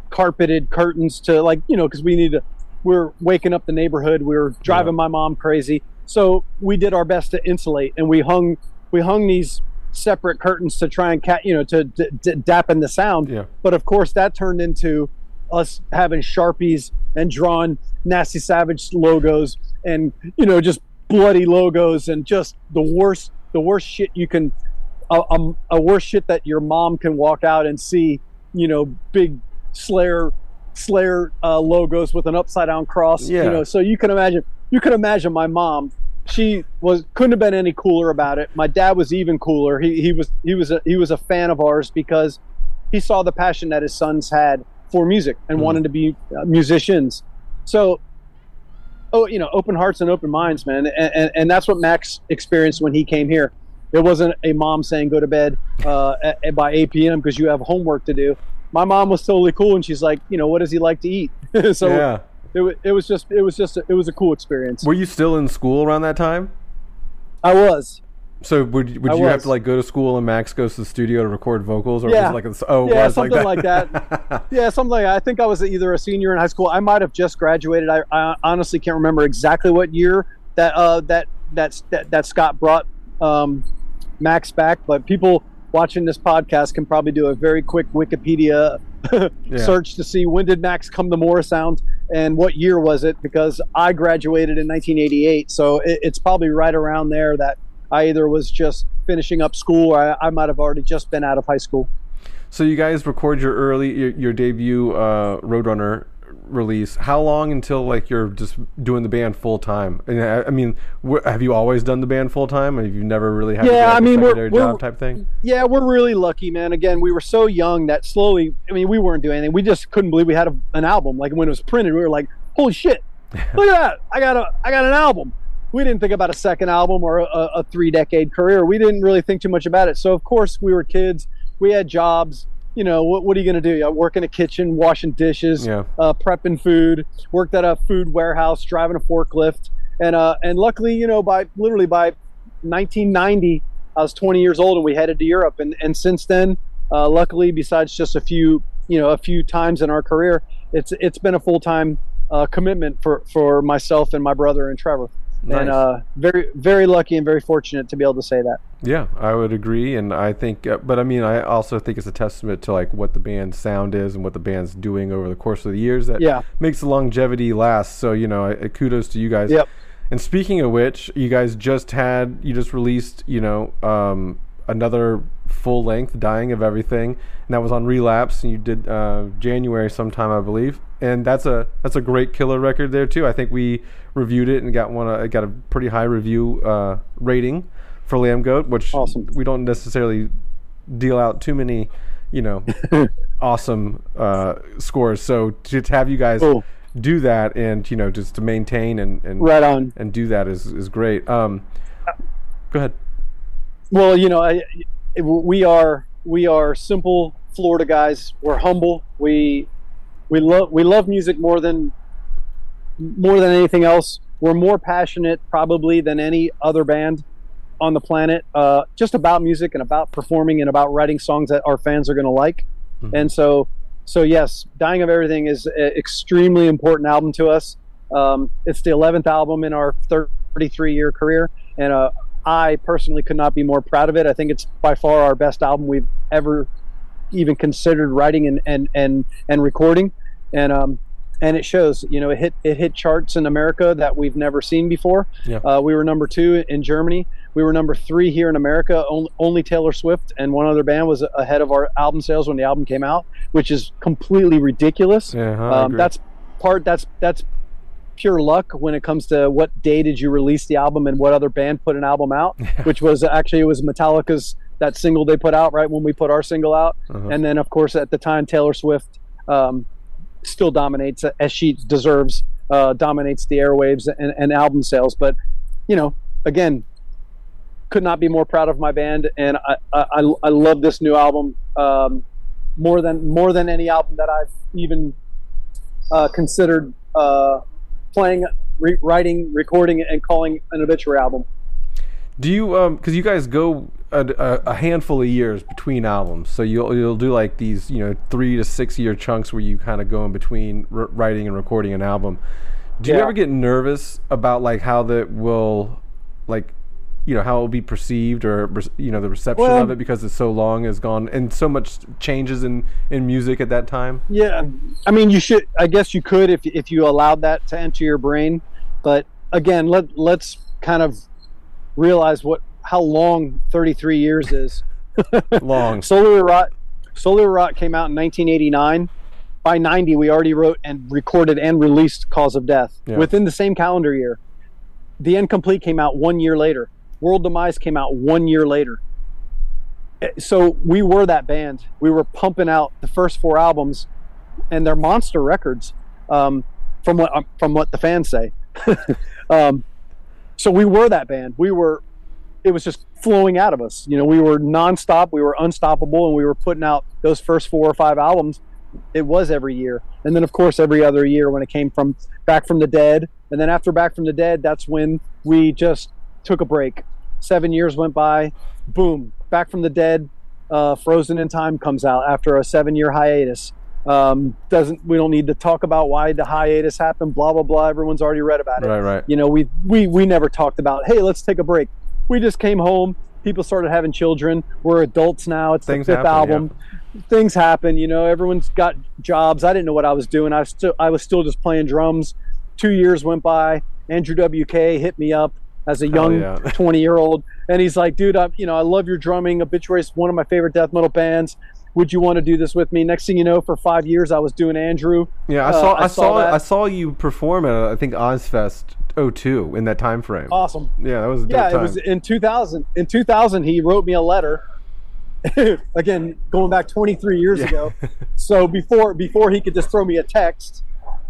carpeted curtains to like, you know, because we need to. We're waking up the neighborhood. We were driving my mom crazy. So we did our best to insulate, and we hung we hung these separate curtains to try and cat, you know, to d- d- dampen the sound. Yeah. But of course, that turned into us having sharpies and drawn nasty savage logos and you know just bloody logos and just the worst the worst shit you can a, a, a worse shit that your mom can walk out and see you know big slayer slayer uh, logos with an upside down cross Yeah. you know so you can imagine you can imagine my mom she was couldn't have been any cooler about it my dad was even cooler he, he was he was a, he was a fan of ours because he saw the passion that his sons had for music and Mm. wanted to be uh, musicians so oh you know open hearts and open minds man. And, and, and that's what max experienced when he came here. It wasn't a mom saying go to bed uh, at, at- by 8 p.m because you have homework to do. My mom was totally cool and she's like you know what does he like to eat? So yeah. it, it was just it was just a, it was a cool experience. Were you still in school around that time? i was So would would I you have to like go to school and Max goes to the studio to record vocals, or Yeah. was it like a, oh yeah was something like like that? that, yeah something like that. i think i was either a senior in high school i might have just graduated i, I honestly can't remember exactly what year that uh that that's that, that scott brought um max back but people watching this podcast can probably do a very quick wikipedia search to see when did max come to morrisound and what year was it because i graduated in 1988 so it, it's probably right around there that i either was just finishing up school or i, I might have already just been out of high school So you guys record your early your, your debut uh, Roadrunner release. How long until like you're just doing the band full time? And I, I mean, wh- have you always done the band full time? Have you never really had Yeah, like, I a mean, we're- we're- job type thing? Yeah, we're really lucky, man. Again, we were so young that slowly, I mean, we weren't doing anything. We just couldn't believe we had a, an album. Like when it was printed, we were like, holy shit, look at that. I got a, I got an album. We didn't think about a second album or a, a three decade career. We didn't really think too much about it. So of course we were kids. We had jobs. You know, what, what are you going to do? You know, work in a kitchen, washing dishes, Yeah. uh, prepping food, worked at a food warehouse, driving a forklift. And, uh, and luckily, you know, by literally by 1990, I was 20 years old and we headed to Europe. And, and since then, uh, luckily, besides just a few, you know, a few times in our career, it's, it's been a full-time uh, commitment for, for myself and my brother and Trevor. Nice. And uh, very, very lucky and very fortunate to be able to say that. Yeah, I would agree, and I think, uh, but I mean, I also think it's a testament to like what the band's sound is and what the band's doing over the course of the years that Yeah. makes the longevity last. So you know, I, kudos to you guys. Yep. And speaking of which, you guys just had you just released you know um, another full length, dying of everything, and that was on Relapse, and you did uh, January sometime, I believe, and that's a that's a great killer record there too. I think we reviewed it and got one uh, got a pretty high review uh, rating for Lambgoat, which Awesome. we don't necessarily deal out too many, you know, awesome uh, scores. So to, to have you guys Cool. do that and you know just to maintain and and Right on. and do that is is great. Um, go ahead. Well, you know, I, we are we are simple Florida guys. We're humble. We we love we love music more than more than anything else. We're more passionate probably than any other band on the planet, uh, just about music and about performing and about writing songs that our fans are going to like. And so, so yes, "Dying of Everything" is an extremely important album to us. Um, it's the 11th album in our 33 year career, and uh, I personally could not be more proud of it. I think it's by far our best album we've ever even considered writing and and and, and recording, and um, and it shows. You know, it hit it hit charts in America that we've never seen before. Yeah. Uh, we were number two in Germany. We were number three here in America. Only, only Taylor Swift and one other band was ahead of our album sales when the album came out, which is completely ridiculous. Yeah, um, that's part. That's that's pure luck when it comes to what day did you release the album and what other band put an album out, which was actually it was Metallica's that single they put out right when we put our single out, Uh-huh. and then of course at the time Taylor Swift um, still dominates as she deserves, uh, dominates the airwaves and, and album sales. But you know, again, could not be more proud of my band, and I I, I- love this new album um, more than more than any album that I've even uh, considered uh, playing, re- writing, recording, and calling an obituary album. Do you um because you guys go a, a, handful of years between albums, so you'll you'll do like these you know three to six year chunks where you kind of go in between r- writing and recording an album. Do you ever get nervous about like how that will like you know how it will be perceived or you know the reception Well- of it because it's so long has gone and so much changes in in music at that time. Yeah, I mean, you should. I guess you could if if you allowed that to enter your brain. But again, let let's kind of realize what how long 33 years is. Long. Solar Rot, Solar Rot came out in 1989. By 90, we already wrote and recorded and released Cause of Death Yeah. within the same calendar year. The End Complete came out one year later. World Demise came out one year later. Eh, So we were that band. We were pumping out the first four albums, and they're monster records, um, from what um, from what the fans say. um, so we were that band. We were it was just flowing out of us. You know, we were nonstop, we were unstoppable, and we were putting out those first four or five albums. It was every year, and then of course every other year when it came from Back from the Dead, and then after Back from the Dead, that's when we just took a break. Seven years went by, boom, Back from the Dead, uh, Frozen in Time comes out after a seven-year hiatus. Um, doesn't we don't need to talk about why the hiatus happened? Blah blah blah. Everyone's already read about it Right, right. you know we we we never talked about hey let's take a break we just came home. People started having children. We're adults now. It's Things the fifth happen, album. Things happen you know everyone's got jobs. I didn't know what i was doing. I was still i was still just playing drums. Two years went by. Andrew wk hit me up as a young yeah. 20 year old and he's like dude i you know i love your drumming. Is one of my favorite death metal bands would you want to do this with me next thing you know for five years i was doing andrew Yeah, I Uh, saw I I, saw that. I saw you perform at I think Ozzfest 02 in that time frame. awesome yeah, that was yeah, time. it was in 2000. In 2000, he wrote me a letter. Again, going back 23 years ago. So before before he could just throw me a text,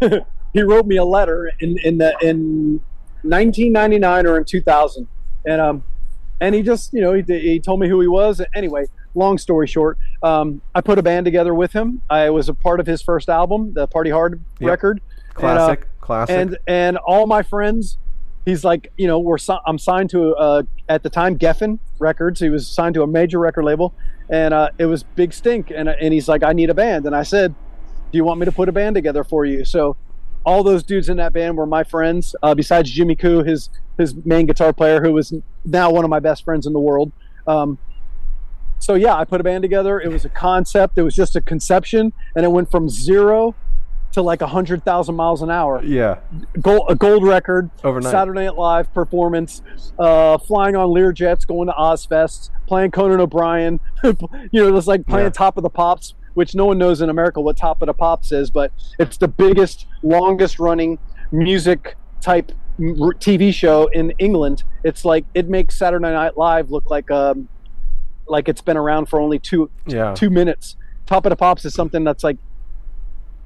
he wrote me a letter in in the in 1999 or in 2000, and um, and he just you know he he told me who he was. Anyway, long story short, um, I put a band together with him. I was a part of his first album, the Party Hard Yep. record. And, uh, classic, classic. and and all my friends he's like you know we're si- i'm signed to uh at the time geffen records he was signed to a major record label and uh it was big stink and, and he's like i need a band and i said do you want me to put a band together for you so all those dudes in that band were my friends uh, besides jimmy Coup, his his main guitar player who was now one of my best friends in the world um so yeah i put a band together it was a concept it was just a conception and it went from zero to like a hundred thousand miles an hour yeah, gold, a gold record, Overnight. Saturday Night Live performance, uh, flying on Lear jets, going to Ozzfest, playing Conan O'Brien, you know, it's like playing Yeah. Top of the Pops, which no one knows in America what Top of the Pops is, but it's the biggest, longest running music type TV show in England. It's like it makes Saturday Night Live look like um, like it's been around for only two yeah. two minutes. Top of the Pops is something that's like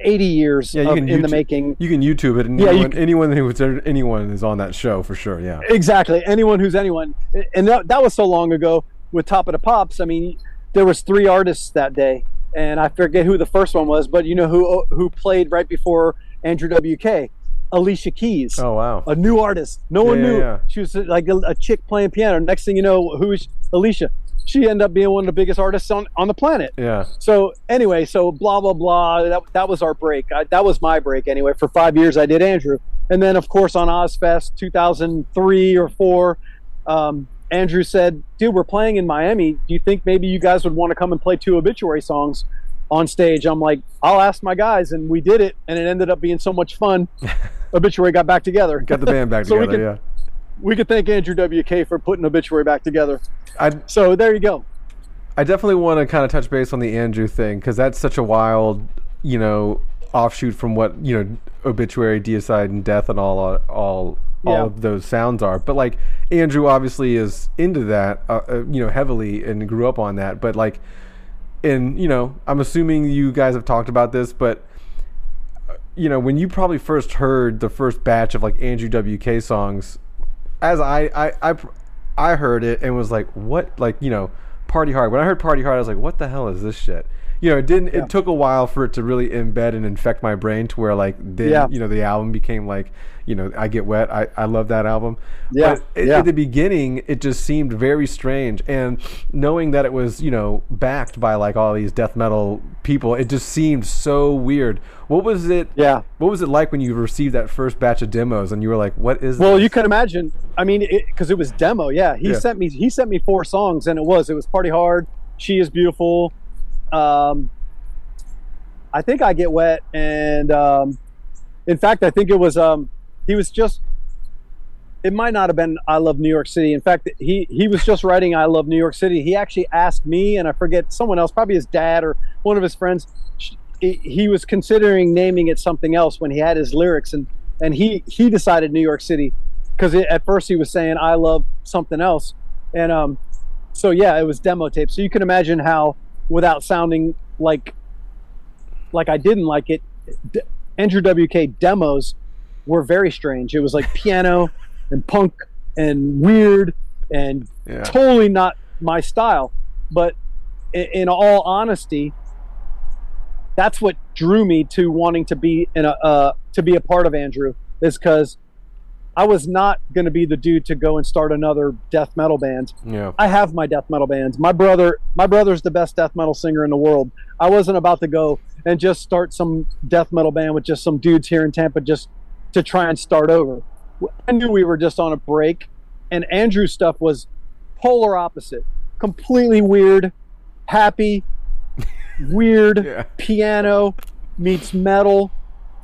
80 years Yeah, you of- can in the making. You can YouTube it, and Yeah, anyone, can- anyone who's anyone is on that show for sure. Yeah, exactly anyone who's anyone and that, that was so long ago with top of the pops i mean there was three artists that day and i forget who the first one was but you know who who played right before andrew wk alicia keys Oh wow. a new artist no one Yeah, yeah, knew she was like a, a chick playing piano next thing you know who is alicia she ended up being one of the biggest artists on, on the planet Yeah. so anyway, so blah blah blah. That, that was our break. I, that was my break anyway. For five years, I did Andrew, and then of course on Ozzfest 2003 or four, um, Andrew said, "Dude, we're playing in Miami. Do you think maybe you guys would want to come and play two obituary songs on stage?" I'm like, "I'll ask my guys," and we did it, and it ended up being so much fun. obituary got back together. Got the band back So together. could- we could thank Andrew WK for putting obituary back together. I So there you go. I definitely want to kind of touch base on the Andrew thing because that's such a wild, you know, offshoot from what you know, obituary, deicide, and death, and all all all Yeah. of those sounds are. But like Andrew obviously is into that, uh, uh, you know, heavily and grew up on that. But like, and you know, I'm assuming you guys have talked about this, but uh, you know, when you probably first heard the first batch of like Andrew WK songs, as I I I, I heard it and was like, what? Like you know, Party Hard. When I heard Party Hard, I was like, what the hell is this shit? you know, it didn't. Yeah. It took a while for it to really embed and infect my brain to where like then Yeah. you know the album became like you know I get wet. I I love that album. Yeah, yeah. at the beginning, it just seemed very strange, and knowing that it was you know backed by like all these death metal people, it just seemed so weird. What was it? Yeah. What was it like when you received that first batch of demos and you were like, "What is?" Well, this? you can imagine. I mean, because it, was demo. Yeah, he Yeah. sent me. He sent me four songs, and it was it was Party Hard, She Is Beautiful. Um, I think I get wet, and um, in fact, I think it was. Um, he was just. It might not have been I Love New York City. In fact, he he was just writing I Love New York City. He actually asked me, and I forget someone else, probably his dad or one of his friends. He, was considering naming it something else when he had his lyrics, and and he he decided New York City because at first he was saying I love something else, and um, so yeah, it was demo tape. So you can imagine how, without sounding like like I didn't like it, Andrew WK demos were very strange. It was like piano and punk and weird and Yeah. totally not my style. But in, in all honesty, that's what drew me to wanting to be in a uh, to be a part of Andrew is because I was not going to be the dude to go and start another death metal band. yeah. I have my death metal bands. My brother, my brother's the best death metal singer in the world. I wasn't about to go and just start some death metal band with just some dudes here in Tampa just to try and start over. I knew we were just on a break, and Andrew's stuff was polar opposite, completely weird, happy, weird Yeah. piano meets metal.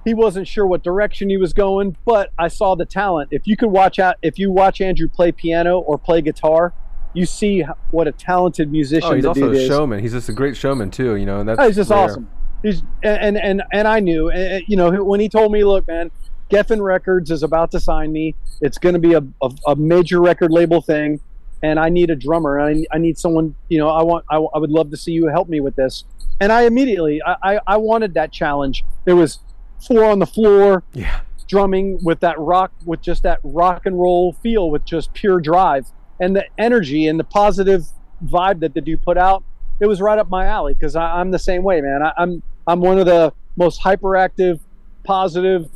He wasn't sure what direction he was going, but I saw the talent. If you could watch out, if you watch Andrew play piano or play guitar, you see what a talented musician Oh, he's also a is. showman. He's just a great showman too. You know, and that's Oh, he's just rare. awesome. He's and and and I knew, and, you know, when he told me, "Look, man, Geffen Records is about to sign me. It's going to be a, a, a major record label thing, and I need a drummer. I, I need someone. You know, I want. I, I would love to see you help me with this." And I immediately, I, I, I wanted that challenge. There was four on the floor, Yeah. drumming with that rock, with just that rock and roll feel, with just pure drive and the energy and the positive vibe that the dude put out. It was right up my alley because I'm the same way, man. I, I'm I'm one of the most hyperactive, positive,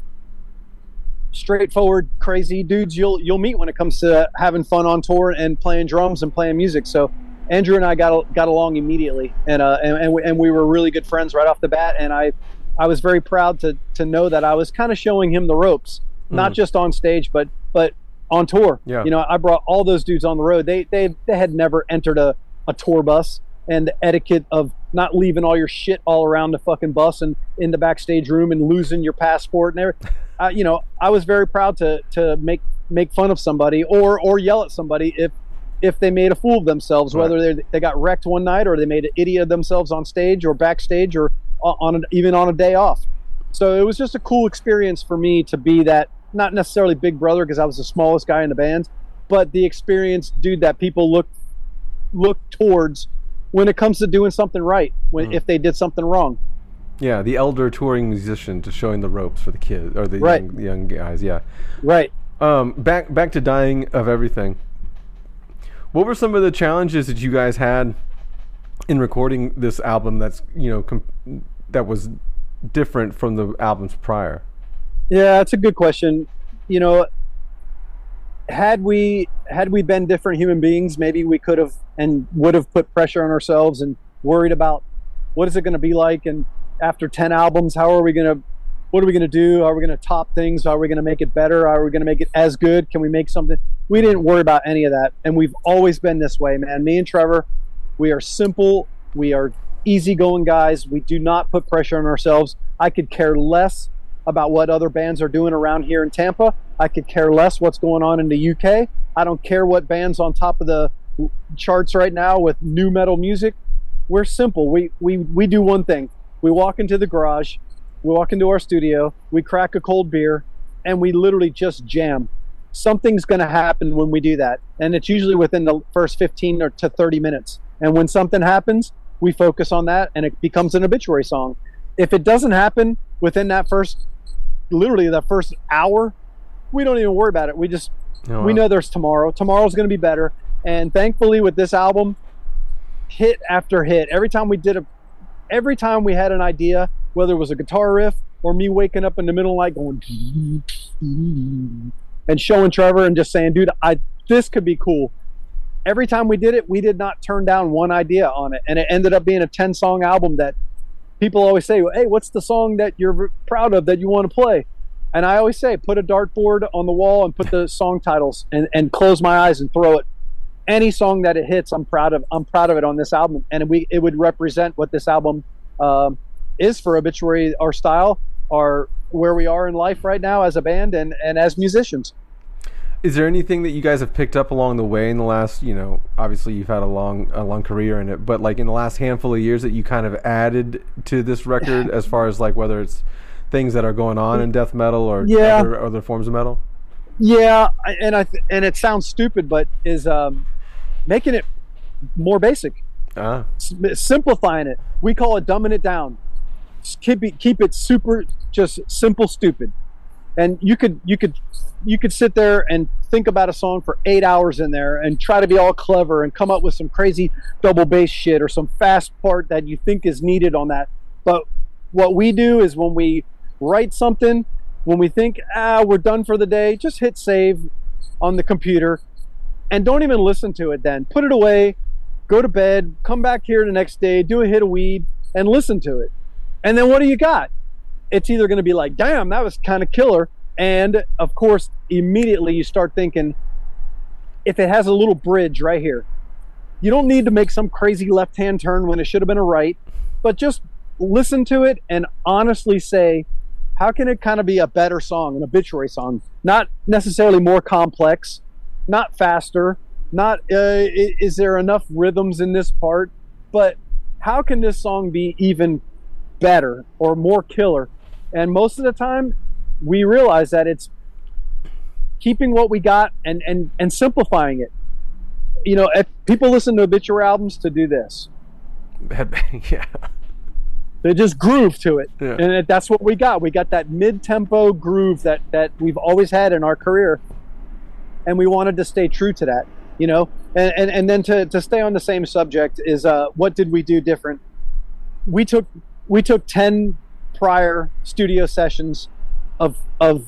straightforward, crazy dudes you'll you'll meet when it comes to having fun on tour and playing drums and playing music. So Andrew and I got got along immediately, and uh, and and we, and we were really good friends right off the bat. And I I was very proud to to know that I was kind of showing him the ropes, not just on stage, but but on tour. Yeah. You know, I brought all those dudes on the road. They they they had never entered a, a tour bus and the etiquette of not leaving all your shit all around the fucking bus and in the backstage room and losing your passport and everything. Uh, you know, I was very proud to to make make fun of somebody or or yell at somebody if if they made a fool of themselves, Right. whether they they got wrecked one night or they made an idiot of themselves on stage or backstage or on an, even on a day off. So it was just a cool experience for me to be that not necessarily big brother because I was the smallest guy in the band, but the experienced dude that people look look towards when it comes to doing something right. When if they did something wrong. Yeah, the elder touring musician to showing the ropes for the kids or the Right. young, young guys. Yeah. Right. Um, back back to dying of everything. What were some of the challenges that you guys had in recording this album? That's you know com- that was different from the albums prior. Yeah, that's a good question. You know, had we had we been different human beings, maybe we could have and would have put pressure on ourselves and worried about what is it going to be like and after 10 albums, how are we going to what are we going to do? Are we going to top things? Are we going to make it better? Are we going to make it as good? Can we make something? We didn't worry about any of that. And we've always been this way, man. Me and Trevor, we are simple. We are easygoing guys. We do not put pressure on ourselves. I could care less about what other bands are doing around here in Tampa. I could care less what's going on in the UK. I don't care what bands on top of the charts right now with new metal music. We're simple. We we we do one thing. We walk into the garage, we walk into our studio, we crack a cold beer, and we literally just jam. Something's going to happen when we do that, and it's usually within the first 15 or to 30 minutes. And when something happens, we focus on that, and it becomes an obituary song. If it doesn't happen within that first, literally the first hour, we don't even worry about it. We just Oh, we know there's tomorrow. Tomorrow's going to be better. And thankfully, with this album, hit after hit, every time we did a every time we had an idea, whether it was a guitar riff or me waking up in the middle of the night going and showing Trevor and just saying, dude, I this could be cool. Every time we did it, we did not turn down one idea on it. And it ended up being a 10 song album that people always say, Hey, what's the song that you're proud of that you want to play? And I always say, put a dartboard on the wall and put the song titles and, and close my eyes and throw it. Any song that it hits, I'm proud of. I'm proud of it on this album, and we it would represent what this album um, is for Obituary, our style, our where we are in life right now as a band and and as musicians. Is there anything that you guys have picked up along the way in the last, you know, obviously you've had a long a long career in it, but like in the last handful of years that you kind of added to this record as far as like whether it's things that are going on in death metal or Yeah. other, other forms of metal? Yeah, and I th- and it sounds stupid, but is um, making it more basic, Ah, S- simplifying it. We call it dumbing it down. Keep it keep it super, just simple, stupid. And you could you could you could sit there and think about a song for eight hours in there and try to be all clever and come up with some crazy double bass shit or some fast part that you think is needed on that. But what we do is when we write something, when we think, ah, we're done for the day, just hit save on the computer and don't even listen to it then. Put it away, go to bed, come back here the next day, do a hit of weed, and listen to it. And then what do you got? It's either going to be like, damn, that was kind of killer. And of course, immediately you start thinking, if it has a little bridge right here, you don't need to make some crazy left hand turn when it should have been a right, but just listen to it and honestly say, how can it kind of be a better song, an obituary song? Not necessarily more complex, not faster, not uh, is there enough rhythms in this part, but how can this song be even better or more killer? And most of the time, we realize that it's keeping what we got and and and simplifying it. You know, if people listen to obituary albums to do this. yeah. They just groove to it, Yeah. and that's what we got. We got that mid-tempo groove that that we've always had in our career, and we wanted to stay true to that. You know, and and, and then to, to stay on the same subject is uh, what did we do different? We took we took ten prior studio sessions of of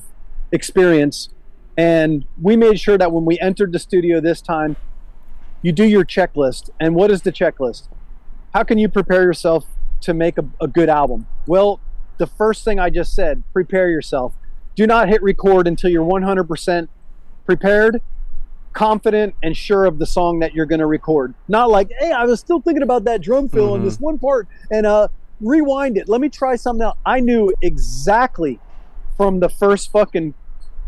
experience, and we made sure that when we entered the studio this time, you do your checklist. And what is the checklist? How can you prepare yourself to make a, a good album? Well, the first thing I just said, prepare yourself. Do not hit record until you're 100% prepared, confident, and sure of the song that you're going to record. Not like, hey, I was still thinking about that drum fill in this one part and uh, rewind it. Let me try something else. I knew exactly from the first fucking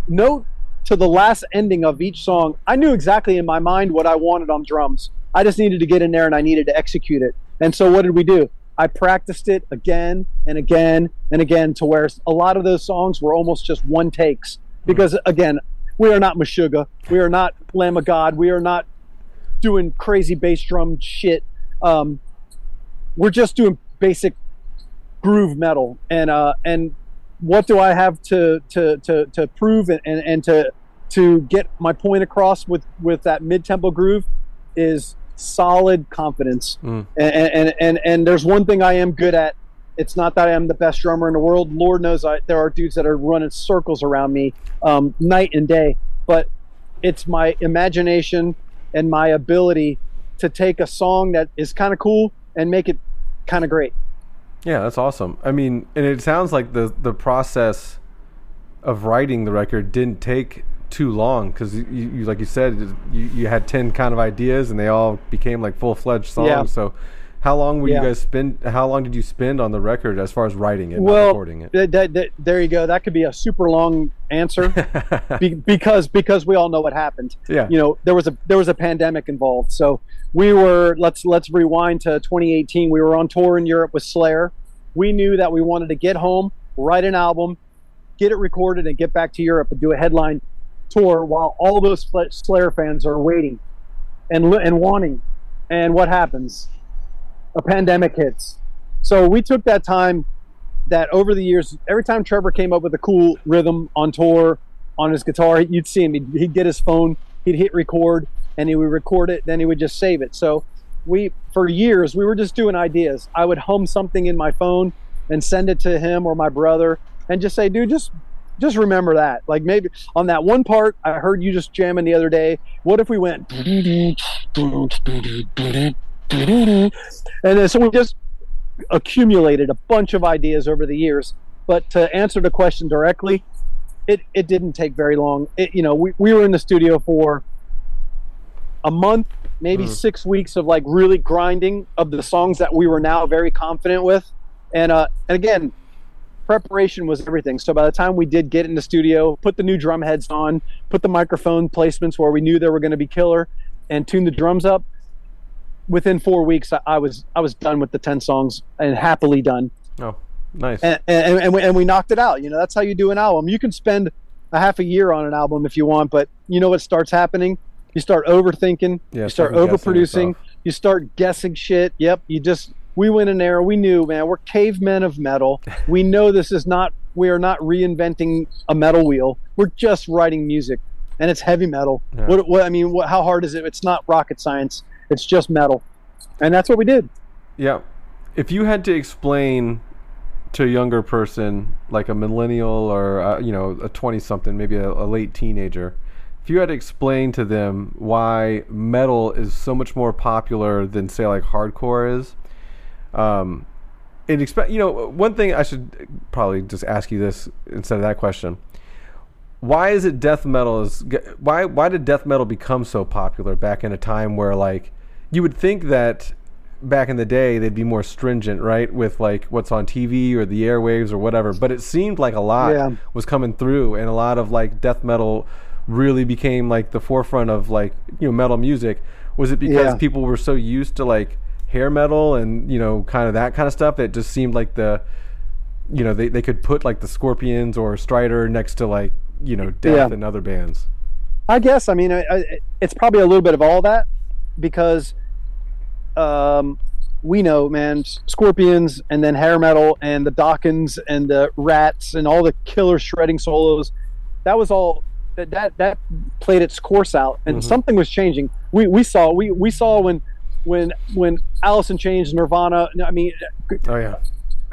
note to the last ending of each song. I knew exactly in my mind what I wanted on drums. I just needed to get in there and I needed to execute it. And so what did we do? I practiced it again and again and again to where a lot of those songs were almost just one takes. Because again, we are not Meshuggah. We are not Lamb of God. We are not doing crazy bass drum shit. Um, we're just doing basic groove metal. And uh, and what do I have to to to, to prove and, and, and to to get my point across with with that mid tempo groove is solid confidence. Mm. And, and and and there's one thing I am good at. It's not that I am the best drummer in the world. Lord knows I, there are dudes that are running circles around me um, night and day. But it's my imagination and my ability to take a song that is kind of cool and make it kind of great. Yeah, that's awesome. I mean, and it sounds like the the process of writing the record didn't take too long because you, you, like you said, you, you had ten kind of ideas and they all became like full fledged songs. Yeah. So, how long were Yeah. you guys spend? How long did you spend on the record as far as writing it, well, recording it? that- that- that- there you go. That could be a super long answer be, because because we all know what happened. Yeah. You know, there was a there was a pandemic involved. So we were let's let's rewind to 2018. We were on tour in Europe with Slayer. We knew that we wanted to get home, write an album, get it recorded, and get back to Europe and do a headline tour while all those Slayer fans are waiting and and wanting. And what happens? A pandemic hits. So we took that time that over the years, every time Trevor came up with a cool rhythm on tour on his guitar, you'd see him. He'd, he'd get his phone, he'd hit record, and he would record it. Then he would just save it. So we for years we were just doing ideas. I would hum something in my phone and send it to him or my brother, and just say, "Dude, just just remember that. Like maybe on that one part I heard you just jamming the other day. What if we went and then so we just accumulated a bunch of ideas over the years. But to answer the question directly, it, it didn't take very long. It, you know, we, we were in the studio for a month, maybe six weeks of like really grinding of the songs that we were now very confident with. And uh, and again, preparation was everything. So by the time we did get in the studio, put the new drum heads on, put the microphone placements where we knew they were going to be killer, and tune the drums up. Within four weeks, I, I was I was done with the ten songs and happily done. Oh, nice. And and, and, we, and we knocked it out. You know, that's how you do an album. You can spend a half a year on an album if you want, but you know what starts happening? You start overthinking. Yeah, you start overproducing. You start guessing shit. Yep. You just we went in there. We knew, man. We're cavemen of metal. We know this is not. We are not reinventing a metal wheel. We're just writing music, and it's heavy metal. Yeah. What, what I mean, what, how hard is it? It's not rocket science. It's just metal, and that's what we did. Yeah. If you had to explain to a younger person, like a millennial or uh, you know a twenty something, maybe a, a late teenager, if you had to explain to them why metal is so much more popular than say like hardcore is, um, and expect you know one thing I should probably just ask you this instead of that question. Why is it death metal is why why did death metal become so popular back in a time where like you would think that back in the day they'd be more stringent right with like what's on TV or the airwaves or whatever but it seemed like a lot Yeah. was coming through and a lot of like death metal really became like the forefront of like you know metal music was it because Yeah. people were so used to like hair metal and you know kind of that kind of stuff that just seemed like the you know they, they could put like the scorpions or strider next to like you know death Yeah. and other bands I guess. I mean, I, I, it's probably a little bit of all that because um, we know, man, Scorpions and then hair metal and the Dokkens and the Ratts and all the killer shredding solos. That was all that that, that played its course out, and something was changing. We we saw we we saw when when when Alice in Chains Nirvana. I mean, oh yeah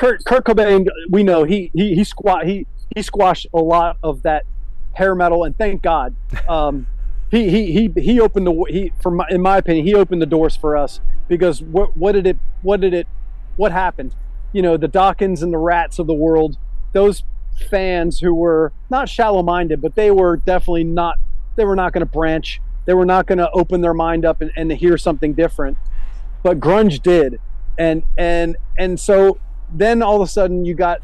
Kurt Kurt Cobain, we know he he he squat he he squashed a lot of that hair metal, and thank God. Um, he he he he opened the he from my, in my opinion he opened the doors for us because what what did it what did it what happened? You know the Dokkens and the Ratts of the world, those fans who were not shallow minded, but they were definitely not they were not going to branch. They were not going to open their mind up and, and hear something different. But grunge did, and and and so then all of a sudden you got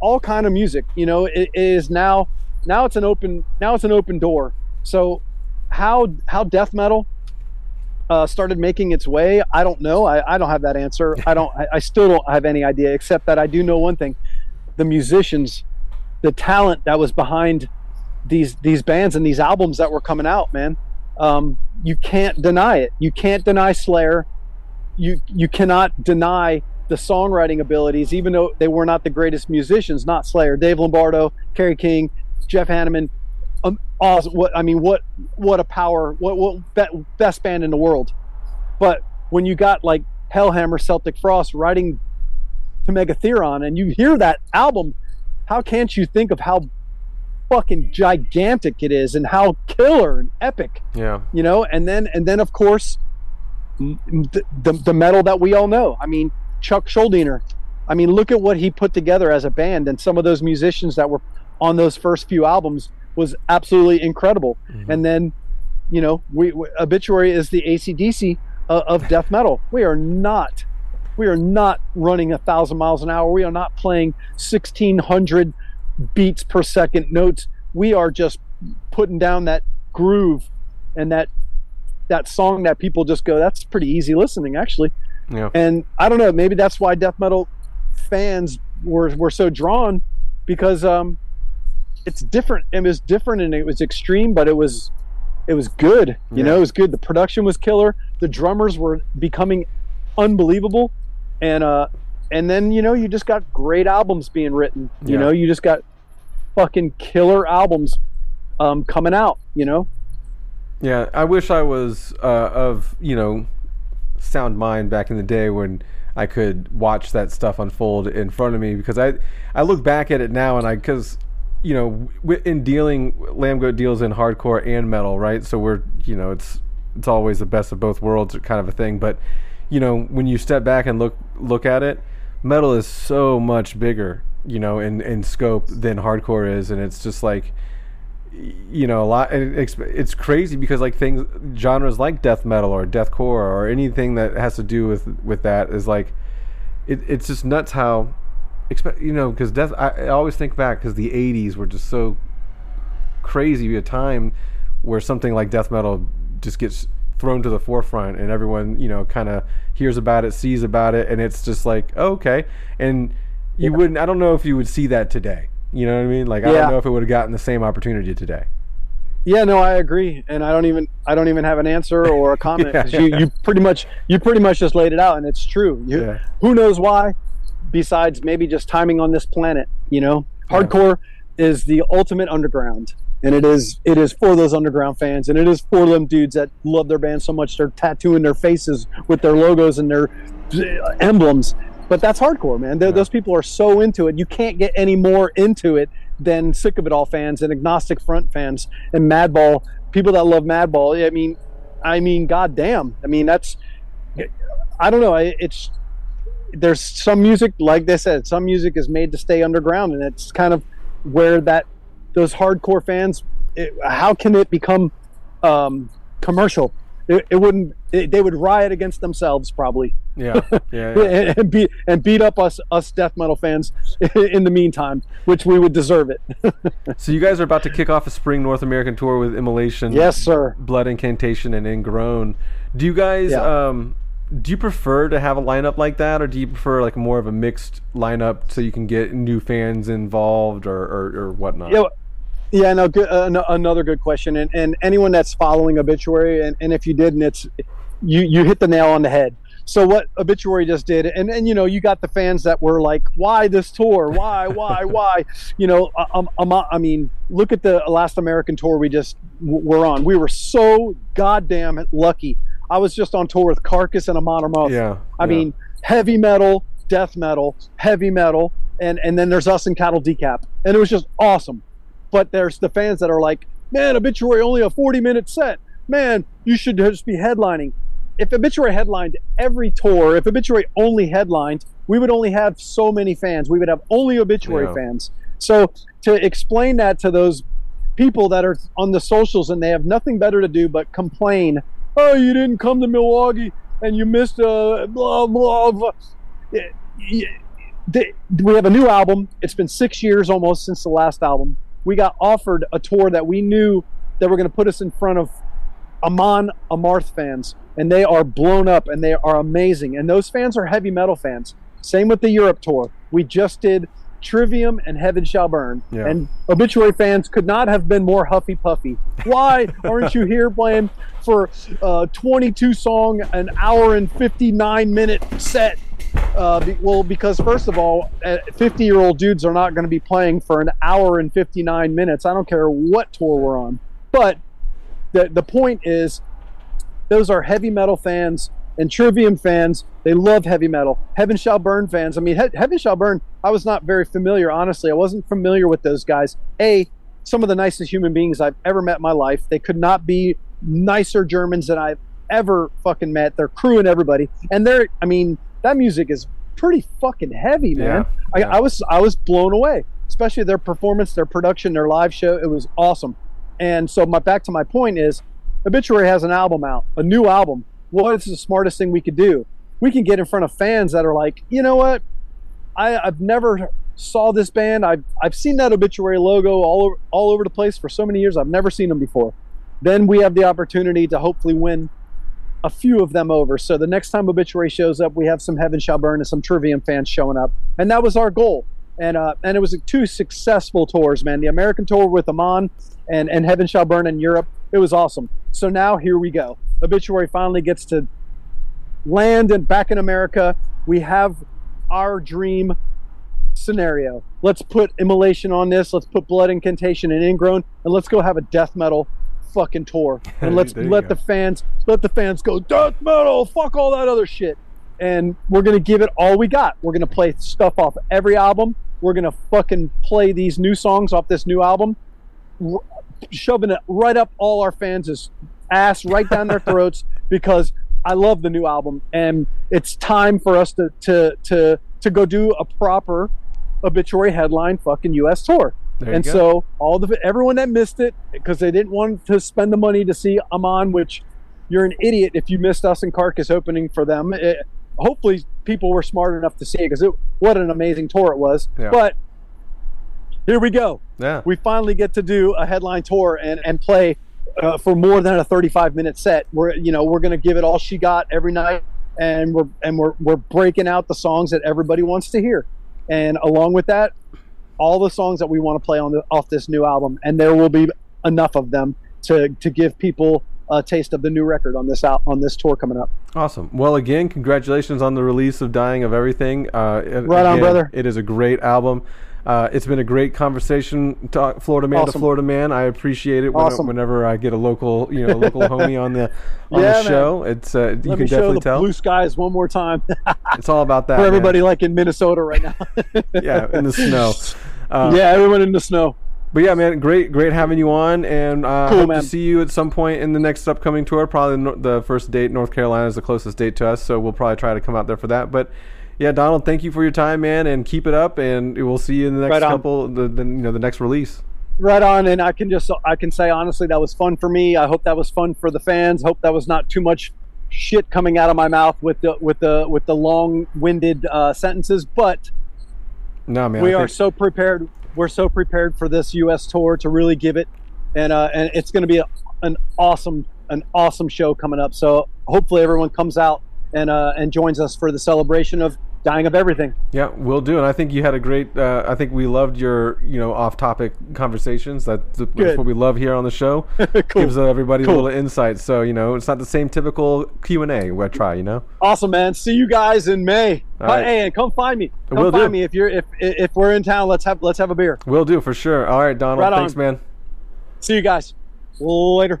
all kind of music you know it, it is now now it's an open now it's an open door so how how death metal uh, started making its way i don't know I, I don't have that answer i don't I, I still don't have any idea except that i do know one thing the musicians the talent that was behind these these bands and these albums that were coming out man um, you can't deny it you can't deny slayer you you cannot deny the songwriting abilities, even though they were not the greatest musicians. Not Slayer, Dave Lombardo, Kerry King, Jeff Hanneman. Awesome. What I mean, what what a power! What what be, best band in the world. But when you got like Hellhammer, Celtic Frost writing to Mega Therion, and you hear that album, how can't you think of how fucking gigantic it is and how killer and epic? yeah you know and then and then of course the, the, the metal that we all know i mean chuck schuldiner i mean look at what he put together as a band and some of those musicians that were on those first few albums was absolutely incredible. And then you know we, we obituary is the acdc of, of death metal. We are not we are not running a thousand miles an hour. We are not playing 1600 beats per second notes. We are just putting down that groove and that that song that people just go that's pretty easy listening actually. Yeah. And i don't know maybe that's why death metal fans were were so drawn because um it's different it was different and it was extreme but it was it was good you Yeah. know it was good. The production was killer. The drummers were becoming unbelievable. And uh and then you know you just got great albums being written. You Yeah. know you just got fucking killer albums um coming out you know? Yeah, I wish I was uh, of you know sound mind back in the day when I could watch that stuff unfold in front of me because I I look back at it now and I because you know in dealing Lamb Lambgoat deals in hardcore and metal right? So we're you know it's it's always the best of both worlds kind of a thing. But you know when you step back and look look at it metal is so much bigger you know in in scope than hardcore is. And it's just like you know a lot it's, it's crazy because like things genres like death metal or deathcore or anything that has to do with with that is like it, it's just nuts how expect you know because death I, I always think back because the 80s were just so crazy a time where something like death metal just gets thrown to the forefront and everyone you know kind of hears about it sees about it and it's just like oh, okay and you Yeah. wouldn't i don't know if you would see that today you know what i mean like i don't know if it would have gotten the same opportunity today Yeah, no, I agree, and I don't even I don't even have an answer or a comment. Yeah, you you pretty much you pretty much just laid it out, and it's true. You, Yeah. Who knows why? Besides maybe just timing on this planet, you know, hardcore is the ultimate underground, and it is it is for those underground fans, and it is for them dudes that love their band so much they're tattooing their faces with their logos and their emblems. But that's hardcore, man. Th- Those people are so into it. You can't get any more into it than Sick of It All fans and Agnostic Front fans and Madball people that love Madball. I mean, I mean, goddamn. I mean, that's I don't know. I- It's there's some music, like they said, some music is made to stay underground, and it's kind of where that those hardcore fans. It, how can it become um, commercial? It, it wouldn't. It, they would riot against themselves probably yeah yeah, yeah. and, and beat and beat up us us death metal fans in the meantime, which we would deserve it. so you guys are about to kick off a spring north american tour with immolation yes, sir. blood incantation and ingrown do you guys Yeah. um do you prefer to have a lineup like that or do you prefer like more of a mixed lineup so you can get new fans involved or or, or whatnot Yeah, yeah, no, good, uh, no, another good question. And, and anyone that's following obituary, and, and if you didn't, it's you you hit the nail on the head. So what obituary just did, and and you know you got the fans that were like, why this tour? Why why why? You know, I- I'm, I'm, I mean, look at the last American tour we just w- were on. We were so goddamn lucky. I was just on tour with Carcass and Amon Amarth. yeah I yeah. mean, heavy metal, death metal, heavy metal, and and then there's us and Cattle Decap, and it was just awesome. But there's the fans that are like, man, Obituary only a 40 minute set. Man, you should just be headlining. If Obituary headlined every tour, if Obituary only headlined, we would only have so many fans. We would have only Obituary Yeah. fans. So to explain that to those people that are on the socials and they have nothing better to do but complain, oh, you didn't come to Milwaukee and you missed a blah blah blah. They- We have a new album. It's been six years almost since the last album. We got offered a tour that we knew that were going to put us in front of Amon Amarth fans, and they are blown up and they are amazing. And those fans are heavy metal fans. Same with the Europe tour. We just did Trivium and Heaven Shall Burn, Yeah. and Obituary fans could not have been more huffy puffy. Why aren't you here playing for uh, 22 song, an hour and 59 minute set? Uh, be, well, because first of all, 50 year old dudes are not going to be playing for an hour and 59 minutes. I don't care what tour we're on. But the, the point is, those are heavy metal fans and Trivium fans. They love heavy metal. Heaven Shall Burn fans. I mean, he- Heaven Shall Burn, I was not very familiar, honestly. I wasn't familiar with those guys. A, some of the nicest human beings I've ever met in my life. They could not be nicer Germans than I've ever fucking met. They're crewing everybody. And they're, I mean, that music is pretty fucking heavy, man. Yeah, yeah. I, I was I was blown away, especially their performance, their production, their live show. It was awesome. And so my back to my point is, Obituary has an album out, a new album. What is the smartest thing we could do? We can get in front of fans that are like, you know what? I, I've never saw this band. I've I've seen that Obituary logo all over all over the place for so many years. I've never seen them before. Then we have the opportunity to hopefully win a few of them over. So the next time Obituary shows up, we have some Heaven Shall Burn and some Trivium fans showing up, and that was our goal. And uh, and it was two successful tours, man. The American tour with Amon and and Heaven Shall Burn in Europe. It was awesome. So now here we go. Obituary finally gets to land and back in America. We have our dream scenario. Let's put immolation on this. Let's put blood incantation and ingrown, and let's go have a death metal fucking tour and let's let go. the fans let the fans go death metal, fuck all that other shit. And we're gonna give it all we got. We're gonna play stuff off every album. We're gonna fucking play these new songs off this new album, shoving it right up all our fans' ass, right down their throats, because I love the new album, and it's time for us to to to to go do a proper obituary headline fucking U.S. tour. There and so all the everyone that missed it because they didn't want to spend the money to see Amon, which you're an idiot if you missed us and Carcass opening for them. It- hopefully, people were smart enough to see it because it what an amazing tour it was. Yeah. But here we go. Yeah. We finally get to do a headline tour and and play uh, for more than a 35 minute set. We're you know we're gonna give it all she got every night, and we're and we're we're breaking out the songs that everybody wants to hear, and along with that, all the songs that we want to play on the off this new album, and there will be enough of them to to give people a taste of the new record on this out on this tour coming up. Awesome. Well, again, congratulations on the release of "Dying of Everything." Uh, Right on, brother. It is a great album. Uh, it's been a great conversation, talk, Florida man to Florida man. I appreciate it when, Awesome. whenever I get a local, you know, local homie on the on Yeah, the man. show. It's uh, you can definitely the tell. blue skies one more time It's all about that for man. everybody like in Minnesota right now. Yeah, in the snow. Uh, yeah, everyone in the snow. But yeah, man, great, great having you on, and uh, Cool, hope man. to see you at some point in the next upcoming tour. Probably the first date, North Carolina is the closest date to us, so we'll probably try to come out there for that. But yeah, Donald, thank you for your time, man, and keep it up, and we'll see you in the next Right couple, the, the you know the next release. right on and i can just i can say honestly that was fun for me. I hope that was fun for the fans. Hope that was not too much shit coming out of my mouth with the with the with the long-winded uh, sentences but No, man, we I are think- so prepared we're so prepared for this us tour to really give it and uh and it's going to be a, an awesome an awesome show coming up so hopefully everyone comes out and uh and joins us for the celebration of dying of everything Yeah, we'll do. And I think you had a great. Uh, I think we loved your, you know, off-topic conversations. That's, that's what we love here on the show. Cool. Gives everybody Cool. a little insight. So you know, it's not the same typical Q and A we try. You know. Awesome, man. See you guys in May. All right. Hey, and come find me. Come Will find do. me if you're if if we're in town. Let's have let's have a beer. We'll do for sure. All right, Donald. Right thanks, man. See you guys later.